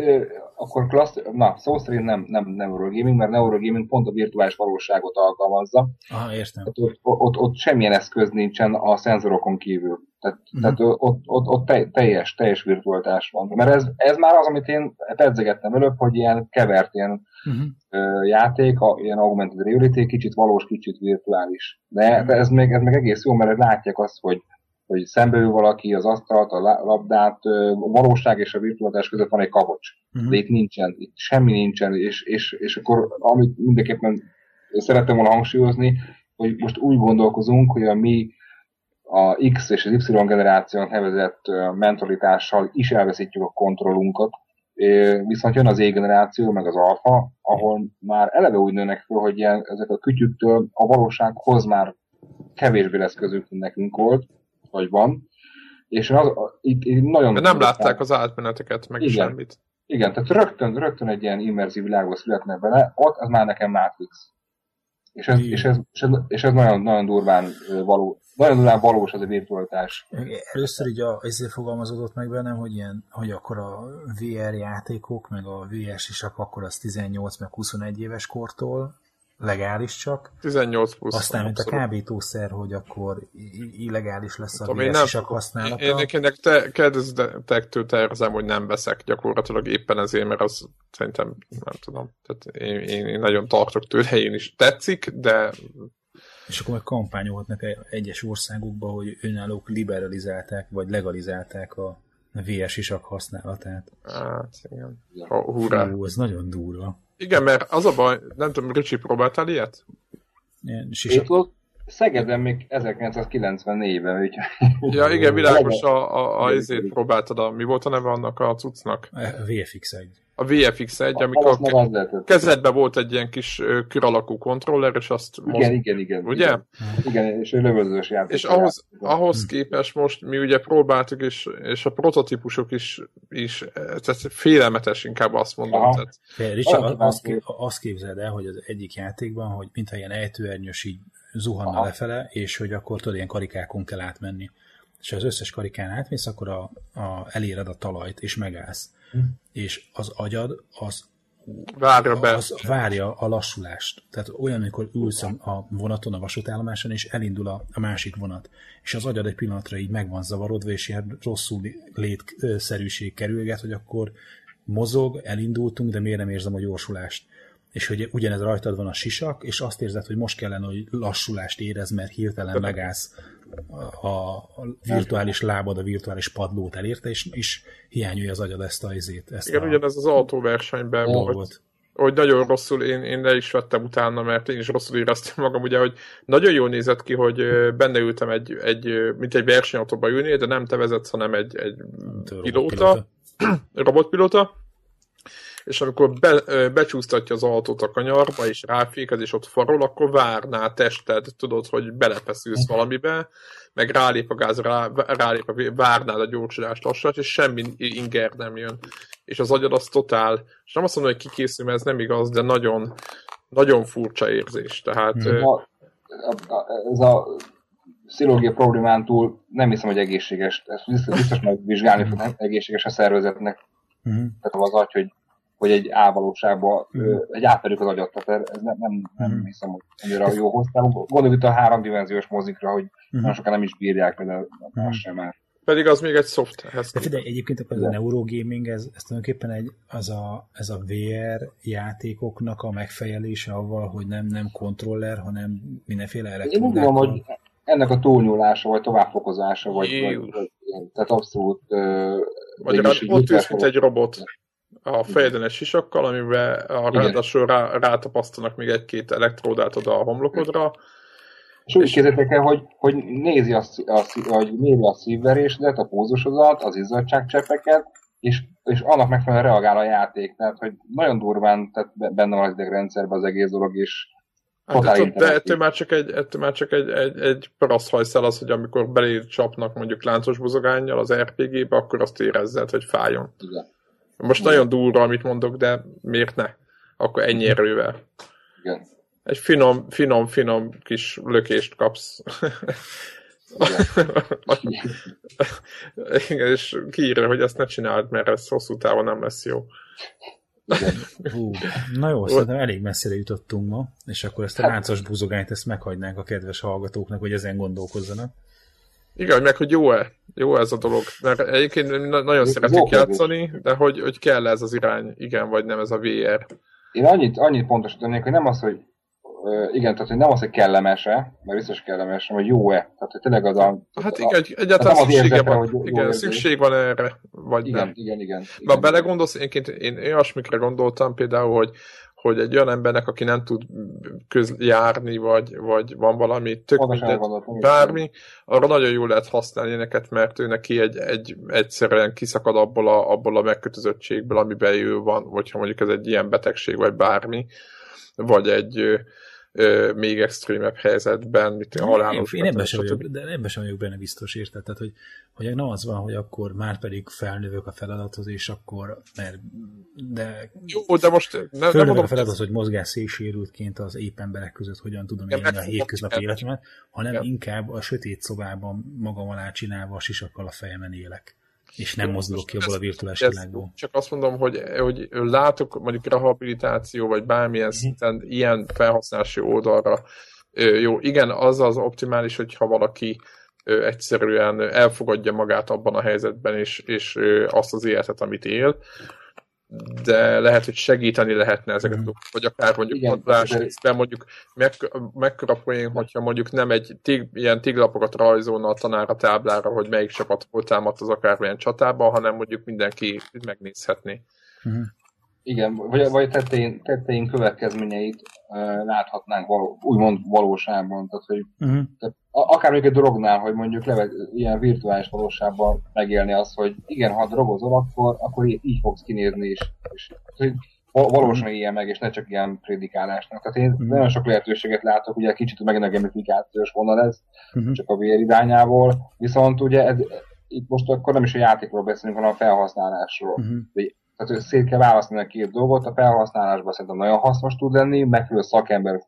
[SPEAKER 2] akkor klassz, na, szó szerint nem, nem neurogaming, mert neurogaming pont a virtuális valóságot alkalmazza.
[SPEAKER 3] Aha, értem.
[SPEAKER 2] Tehát ott, ott, ott semmilyen eszköz nincsen a szenzorokon kívül. Tehát, uh-huh. tehát ott, ott, ott teljes, teljes virtualitás van. Mert ez, ez már az, amit én pedzegettem előbb, hogy ilyen kevert ilyen uh-huh. játék, a, ilyen augmented reality, kicsit valós, kicsit virtuális. De, uh-huh. de ez, még, ez még egész jó, mert látják azt, hogy hogy szembeül valaki az asztalt, a labdát, a valóság és a virtualitás között van egy kapocs. Uh-huh. De itt nincsen, itt semmi nincsen, és, és, és akkor amit mindenképpen szerettem volna hangsúlyozni, hogy most úgy gondolkozunk, hogy a mi a X és az Y generációnak nevezett mentalitással is elveszítjük a kontrollunkat, viszont jön az E generáció, meg az alfa, ahol már eleve úgy nőnek fel, hogy ilyen, ezek a kütyüktől a valósághoz már kevésbé lesz közük, mint nekünk volt, vagy van. És az, itt, itt nagyon...
[SPEAKER 1] De nem látták az átmeneteket, meg igen, semmit.
[SPEAKER 2] Igen, tehát rögtön, rögtön egy ilyen immerzív világba születnek bele, ott az már nekem Matrix. És ez, és ez, és ez, és ez nagyon, nagyon durván való, nagyon durván valós az a virtualitás.
[SPEAKER 3] Először így a, ezért fogalmazódott meg bennem, hogy, ilyen, hogy akkor a VR játékok, meg a VR isak, akkor az 18 meg 21 éves kortól legális csak.
[SPEAKER 1] 18 plusz.
[SPEAKER 3] Aztán, mint a kábítószer, hogy akkor illegális lesz a víresisak használata.
[SPEAKER 1] Én, én, én te, kezdetektől tervezem, hogy nem veszek gyakorlatilag éppen ezért, mert az szerintem, nem tudom, tehát én, én, én nagyon tartok tőle, én is tetszik, de
[SPEAKER 3] és akkor meg kampányolhatnak egyes országokban, hogy önállók liberalizálták, vagy legalizálták a VS isak használatát.
[SPEAKER 1] Hát, igen. Hurrá.
[SPEAKER 3] Hú, ez nagyon durva.
[SPEAKER 1] Igen, mert az a baj, nem tudom, Ricsi próbáltál ilyet?
[SPEAKER 2] Ilyen sisak. Szegeden még 1994-ben, úgyhogy...
[SPEAKER 1] Ja, igen, világos, a, a, a, a próbáltad, a, mi volt a neve annak a cuccnak? A
[SPEAKER 3] VFX1
[SPEAKER 1] a VFX1, amikor ke- kezedben volt egy ilyen kis kör alakú kontroller, és azt...
[SPEAKER 2] Igen, most, igen, igen.
[SPEAKER 1] Ugye? Igen,
[SPEAKER 2] igen és egy lövöldözős játék.
[SPEAKER 1] És ahhoz, ahhoz képest most mi ugye próbáltuk, és, és a prototípusok is, is tehát félelmetes inkább azt mondom. Aha.
[SPEAKER 3] Tehát... Richard, azt, azt képzeld el, hogy az egyik játékban, hogy mintha ilyen ejtőernyős így zuhanna Aha. lefele, és hogy akkor tudod, ilyen karikákon kell átmenni. És ha az összes karikán átmész, akkor a, a, eléred a talajt, és megállsz és az agyad az
[SPEAKER 1] várja, be.
[SPEAKER 3] az várja a lassulást. Tehát olyan, amikor ülsz a vonaton, a vasútállomáson, és elindul a, a másik vonat. És az agyad egy pillanatra így meg van zavarodva, és ilyen rosszul létszerűség kerülget, hogy akkor mozog, elindultunk, de miért nem érzem a gyorsulást? És hogy ugyanez rajtad van a sisak, és azt érzed, hogy most kellene, hogy lassulást érez, mert hirtelen megállsz a virtuális lábad, a virtuális padlót elérte, és, és hiányolja az agyad ezt a izét. Ezt
[SPEAKER 1] Igen,
[SPEAKER 3] a
[SPEAKER 1] ugyanez az autóversenyben volt. volt. hogy nagyon rosszul, én, én le is vettem utána, mert én is rosszul éreztem magam, ugye, hogy nagyon jól nézett ki, hogy benne ültem egy, egy mint egy versenyautóba ülni, de nem te vezetsz, hanem egy, egy pilóta, robotpilóta, és amikor be, becsúsztatja az autót a kanyarba, és ráfékez, és ott farol, akkor várná a tested, tudod, hogy belepeszülsz valamibe, meg rálép a gáz, rá, rálép a, várnád a gyorsulást lassat, és semmi inger nem jön. És az agyad az totál, és nem azt mondom, hogy kikészül, mert ez nem igaz, de nagyon, nagyon furcsa érzés. Tehát,
[SPEAKER 2] hmm. a, a, ez a pszichológia problémán túl nem hiszem, hogy egészséges. Ezt biztos, biztos megvizsgálni, nem egészséges a szervezetnek. Mm. Tehát az agy, hogy hogy egy álvalóságban mm. egy átverjük az agyat, tehát ez nem, nem, nem mm. hiszem, hogy annyira jó hoztál. Gondolj itt a háromdimenziós mozikra, hogy mm. nagyon sokan nem is bírják, például mm. az sem már.
[SPEAKER 1] Pedig az még egy soft.
[SPEAKER 3] De figyelj, egyébként akkor ez a neurogaming, ez, ez tulajdonképpen egy, az a, ez a VR játékoknak a megfejelése avval, hogy nem, nem kontroller, hanem mindenféle elektronikákkal.
[SPEAKER 2] Én úgy gondolom, hogy ennek a túlnyúlása, vagy továbbfokozása, vagy, vagy, vagy tehát abszolút... Uh,
[SPEAKER 1] vagy ott ülsz, mint egy robot a fejeden egy sisakkal, amiben a ráadásul rá, rátapasztanak még egy-két elektródát oda a homlokodra.
[SPEAKER 2] És úgy képzeljétek el, hogy, hogy nézi a, a, hogy nézi a szívverésedet, a pózusodat, az izzadságcseppeket, és, és annak megfelelően reagál a játék. Tehát, hogy nagyon durván tehát benne van az idegrendszerben az egész dolog, és
[SPEAKER 1] Hát, de ettől már csak egy, ettől már csak egy, egy, egy paraszthajszel az, hogy amikor belé csapnak mondjuk láncos buzogányjal az RPG-be, akkor azt érezzed, hogy fájjon. Igen. Most Igen. nagyon durva, amit mondok, de miért ne? Akkor ennyi erővel. Igen. Egy finom, finom, finom kis lökést kapsz. Igen. Igen, és kiírja, hogy ezt ne csináld, mert ez hosszú távon nem lesz jó.
[SPEAKER 3] Hú, na jó, szerintem elég messzire jutottunk ma, és akkor ezt a hát- láncos buzogányt ezt meghagynánk a kedves hallgatóknak, hogy ezen gondolkozzanak.
[SPEAKER 1] Igen, meg hogy jó-e, jó ez a dolog. Mert egyébként nagyon szeretik játszani, de hogy, hogy kell ez az irány, igen vagy nem ez a VR.
[SPEAKER 2] Én annyit, annyit pontosítanék, hogy nem az, hogy igen, tehát hogy nem az, hogy kellemes-e, mert biztos kellemes, vagy jó-e. Tehát, hogy tényleg az a...
[SPEAKER 1] Hát igen, a, egyáltalán szüksége van, hogy igen, szükség van erre, vagy
[SPEAKER 2] igen,
[SPEAKER 1] nem.
[SPEAKER 2] Igen, igen, igen.
[SPEAKER 1] De belegondolsz, én, én olyasmikre gondoltam például, hogy hogy egy olyan embernek, aki nem tud közjárni, vagy, vagy van valami tök mindegy, bármi, arra nagyon jól lehet használni éneket, mert ő neki egy, egy, egyszerűen kiszakad abból a, abból a megkötözöttségből, amiben ő van, vagy ha mondjuk ez egy ilyen betegség, vagy bármi, vagy egy, ö, még extrémebb helyzetben, mint a halálos.
[SPEAKER 3] Én, én ebben sem vagyok, de ebben sem vagyok benne biztos, érted? Tehát, hogy, hogy nem az van, hogy akkor már pedig felnövök a feladathoz, és akkor, mert de
[SPEAKER 1] jó, de most
[SPEAKER 3] ne, nem mondom, a feladat, hogy mozgás szélsérültként az épp emberek között hogyan tudom élni a hétköznapi életemet, hanem igen. inkább a sötét szobában magam alá csinálva a sisakkal a fejemen élek és nem mozdulok ki abból a virtuális világból.
[SPEAKER 1] Csak azt mondom, hogy, hogy látok mondjuk rehabilitáció, vagy bármilyen uh-huh. szinten ilyen felhasználási oldalra. Jó, igen, az az optimális, hogyha valaki egyszerűen elfogadja magát abban a helyzetben, és, és azt az életet, amit él, de lehet, hogy segíteni lehetne ezeket, mm. vagy akár mondjuk Igen, de mondjuk meg, mekkora poén, hogyha mondjuk nem egy tig, ilyen tiglapokat rajzolna a tanár a táblára, hogy melyik csapat hol támadt az akármilyen csatában, hanem mondjuk mindenki megnézhetné. Mm.
[SPEAKER 2] Igen, vagy, vagy tettein, tettein következményeit uh, láthatnánk való, úgymond valóságban. Tehát, hogy, uh-huh. tehát, akár még egy drognál, hogy mondjuk leve, ilyen virtuális valóságban megélni azt, hogy igen, ha drogozol, akkor, akkor így, így fogsz kinézni, és, és hogy valósan éljen meg, és ne csak ilyen prédikálásnak. Tehát én uh-huh. nagyon sok lehetőséget látok, ugye kicsit megint a gamifikációs vonal ez, uh-huh. csak a VR irányából, viszont ugye ez, itt most akkor nem is a játékról beszélünk, hanem a felhasználásról. Uh-huh. Tehát hogy szét kell választani a két dolgot, a felhasználásban szerintem nagyon hasznos tud lenni, megfelelő szakember,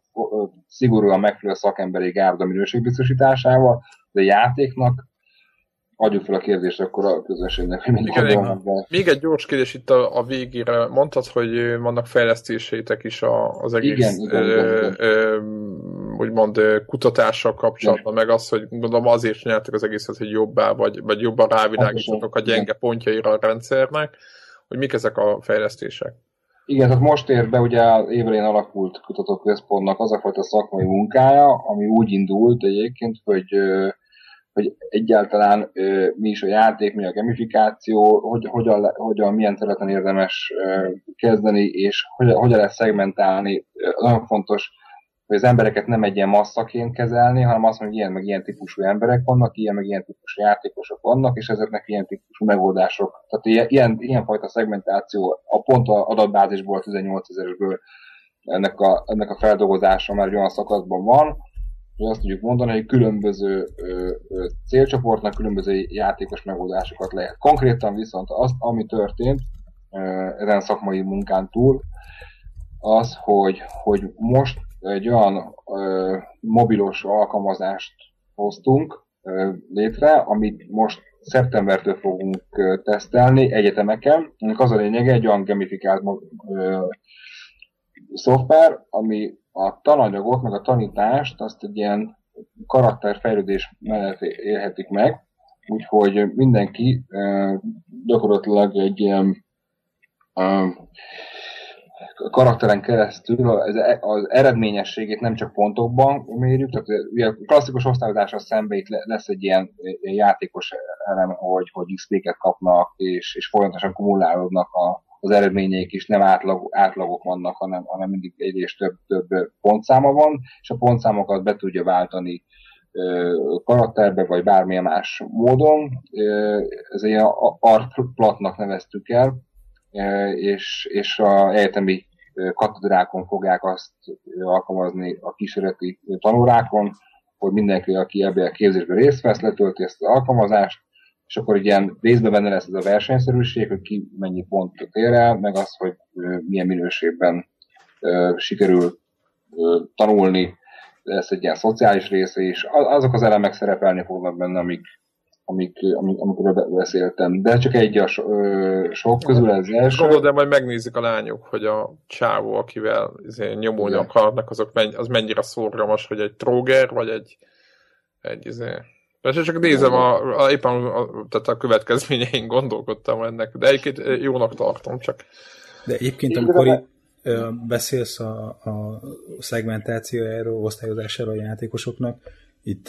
[SPEAKER 2] szigorúan megfelelő szakemberi gárda minőségbiztosításával, de a játéknak adjuk fel a kérdést akkor a közönségnek, hogy
[SPEAKER 1] mindig Igen, be. Még egy gyors kérdés itt a, a végére. Mondtad, hogy vannak fejlesztésétek is a, az egész igen, igen, ö, igen, ö, úgymond kutatással kapcsolatban, igen. meg az, hogy gondolom azért csináltak az egészet, hogy jobbá, vagy, vagy jobban rávilágítatok a gyenge pontjaira a rendszernek hogy mik ezek a fejlesztések.
[SPEAKER 2] Igen, tehát most ér be ugye az évelén alakult kutatóközpontnak az a fajta szakmai munkája, ami úgy indult egyébként, hogy hogy egyáltalán mi is a játék, mi a gamifikáció, hogy, hogyan, hogyan milyen területen érdemes kezdeni, és hogyan, hogyan lehet szegmentálni. Nagyon fontos, hogy az embereket nem egy ilyen masszaként kezelni, hanem azt mondja, hogy ilyen meg ilyen típusú emberek vannak, ilyen meg ilyen típusú játékosok vannak, és ezeknek ilyen típusú megoldások. Tehát ilyen, ilyen fajta szegmentáció a pont a adatbázisból, a 18 ezeresből ennek a, ennek a feldolgozása már egy olyan szakaszban van, hogy azt tudjuk mondani, hogy különböző ö, ö, célcsoportnak különböző játékos megoldásokat lehet. Konkrétan viszont az, ami történt ö, ezen szakmai munkán túl, az, hogy, hogy most egy olyan ö, mobilos alkalmazást hoztunk ö, létre, amit most szeptembertől fogunk ö, tesztelni egyetemeken. Ennek az a lényege, egy olyan gamifikált ö, szoftver, ami a tananyagot, meg a tanítást azt egy ilyen karakterfejlődés mellett élhetik meg, úgyhogy mindenki gyakorlatilag egy ilyen karakteren keresztül az, az eredményességét nem csak pontokban mérjük, tehát ugye a klasszikus osztályozással szembe itt lesz egy ilyen játékos elem, hogy, hogy XP-ket kapnak, és, és folyamatosan kumulálódnak a, az eredményeik is nem átlag, átlagok vannak, hanem, hanem mindig egy és több, több pontszáma van, és a pontszámokat be tudja váltani karakterbe, vagy bármilyen más módon. Ez egy artplatnak neveztük el, és, és a egyetemi katedrákon fogják azt alkalmazni a kísérleti tanórákon, hogy mindenki, aki ebben a képzésben részt vesz, letölti ezt az alkalmazást, és akkor ilyen részben benne lesz ez a versenyszerűség, hogy ki mennyi pontot ér el, meg az, hogy milyen minőségben sikerül tanulni, lesz egy ilyen szociális része is. Azok az elemek szerepelni fognak benne, amik, amik, amik, amikről beszéltem. De csak egy a sok közül ez első.
[SPEAKER 1] Gondolod, de majd megnézik a lányok, hogy a csávó, akivel izé, nyomulni akarnak, azok menny, az mennyire szorgalmas, hogy egy tróger, vagy egy, egy izé, Persze csak nézem, a, a, éppen a, tehát a következményein gondolkodtam ennek, de egyébként jónak tartom, csak...
[SPEAKER 3] De egyébként, amikor itt beszélsz a, a szegmentációjáról, osztályozásáról a játékosoknak, itt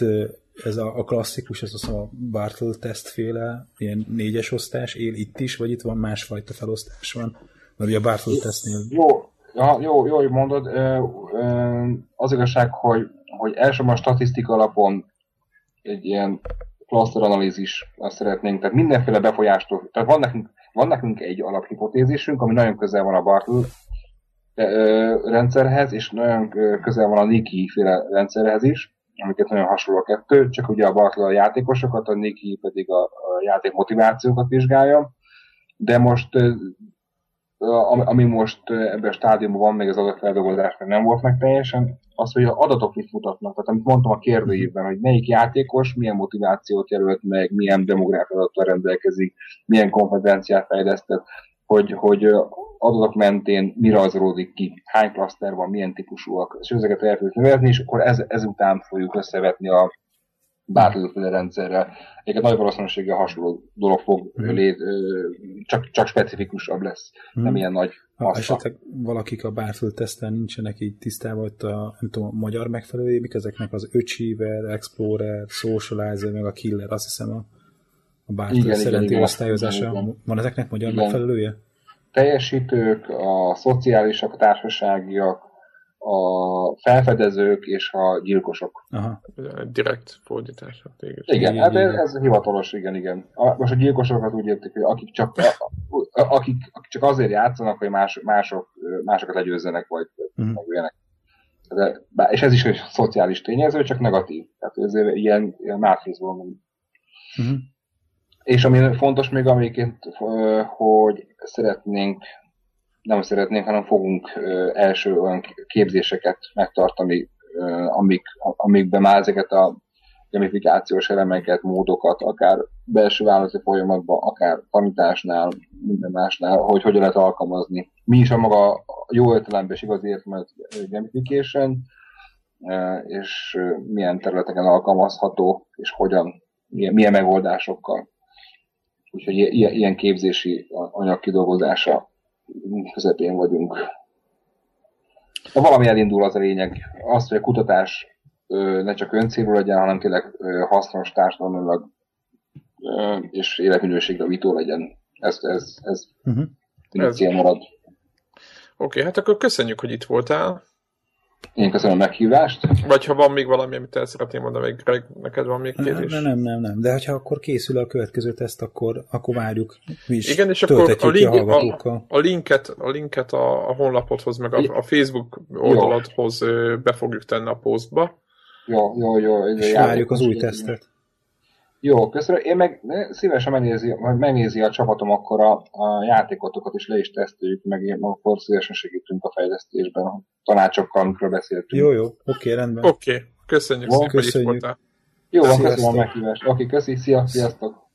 [SPEAKER 3] ez a, a klasszikus, ez azt a Bartle tesztféle, ilyen négyes osztás él itt is, vagy itt van másfajta felosztás van? Mert ugye a Bartle tesztnél...
[SPEAKER 2] Jó, ja, jó, jó, hogy mondod. Az igazság, hogy, hogy elsősorban statisztika alapon egy ilyen analízis azt szeretnénk, tehát mindenféle befolyástól, tehát van nekünk, van nekünk egy alaphipotézisünk, ami nagyon közel van a Bartle rendszerhez, és nagyon közel van a Niki féle rendszerhez is, amiket nagyon hasonló a kettő, csak ugye a Bartle a játékosokat, a Niki pedig a, a játék motivációkat vizsgálja, de most ami most ebben a stádiumban van, még az adatfeldolgozás meg nem volt meg teljesen, az, hogy az adatok mit mutatnak. Tehát amit mondtam a kérdőívben, hogy melyik játékos milyen motivációt jelölt meg, milyen demográf adattal rendelkezik, milyen kompetenciát fejlesztett, hogy, hogy adatok mentén mi rajzolódik ki, hány klaszter van, milyen típusúak, és ezeket el tudjuk nevezni, és akkor ez, ezután fogjuk összevetni a bármiféle rendszerrel. Egyébként nagy valószínűséggel hasonló dolog fog mm. lét, csak, csak specifikusabb lesz, mm. nem ilyen nagy
[SPEAKER 3] ha esetleg valakik a Battlefield tesztel nincsenek így tisztában, hogy a, nem tudom, a magyar megfelelőjé, mik ezeknek az Achiever, Explorer, Socializer, meg a Killer, azt hiszem a, a Battlefield szerinti osztályozása. Igen. Van ezeknek magyar igen. megfelelője?
[SPEAKER 2] Teljesítők, a szociálisak, a társaságiak, a felfedezők és a gyilkosok.
[SPEAKER 1] Aha. Direkt fordítás.
[SPEAKER 2] Igen, igen, hát ez, ez hivatalos, igen, igen. A, most a gyilkosokat úgy értik, hogy akik csak, akik, akik csak azért játszanak, hogy más, mások, másokat legyőzzenek, vagy uh-huh. megüljenek. De, és ez is egy szociális tényező, csak negatív. Tehát ez ilyen, ilyen márfizból. Uh-huh. És ami fontos még, amiket, hogy szeretnénk nem szeretnénk, hanem fogunk első olyan képzéseket megtartani, amik, amikben már ezeket a gamifikációs elemeket, módokat, akár belső vállalati folyamatban, akár tanításnál, minden másnál, hogy hogyan lehet alkalmazni. Mi is a maga jó értelemben és igazi értelemben gamification, és milyen területeken alkalmazható, és hogyan, milyen, milyen megoldásokkal. Úgyhogy ilyen képzési anyag kidolgozása közepén vagyunk. Ha valami elindul, az a lényeg. Az, hogy a kutatás ne csak öncélú legyen, hanem tényleg hasznos társadalmilag és életminőségre vitó legyen. Ez, ez, ez, uh-huh. ez cél marad. Oké,
[SPEAKER 1] okay, hát akkor köszönjük, hogy itt voltál.
[SPEAKER 2] Én köszönöm a meghívást.
[SPEAKER 1] Vagy ha van még valami, amit el szeretném mondani, még Greg, neked van még kérdés?
[SPEAKER 3] Nem, nem, nem, nem. De ha akkor készül a következő teszt, akkor, akkor várjuk.
[SPEAKER 1] Mi is Igen, és akkor a, link, a, a, a, linket, a linket a, a honlapodhoz, meg a, a Facebook oldaladhoz jó. be fogjuk tenni a posztba.
[SPEAKER 2] Jó, jó, jó.
[SPEAKER 3] És várjuk az új tesztet.
[SPEAKER 2] Jó, köszönöm. Én meg szívesen megnézi, megnézi a csapatom akkor a, a játékotokat, és le is teszteljük, meg én akkor szívesen segítünk a fejlesztésben, a tanácsokkal, amikről beszéltünk.
[SPEAKER 3] Jó, jó, oké, rendben.
[SPEAKER 1] Oké, köszönjük
[SPEAKER 3] szépen, hogy itt voltál.
[SPEAKER 2] Jó, köszönöm a meghívást. Oké, köszi, szia, sziasztok!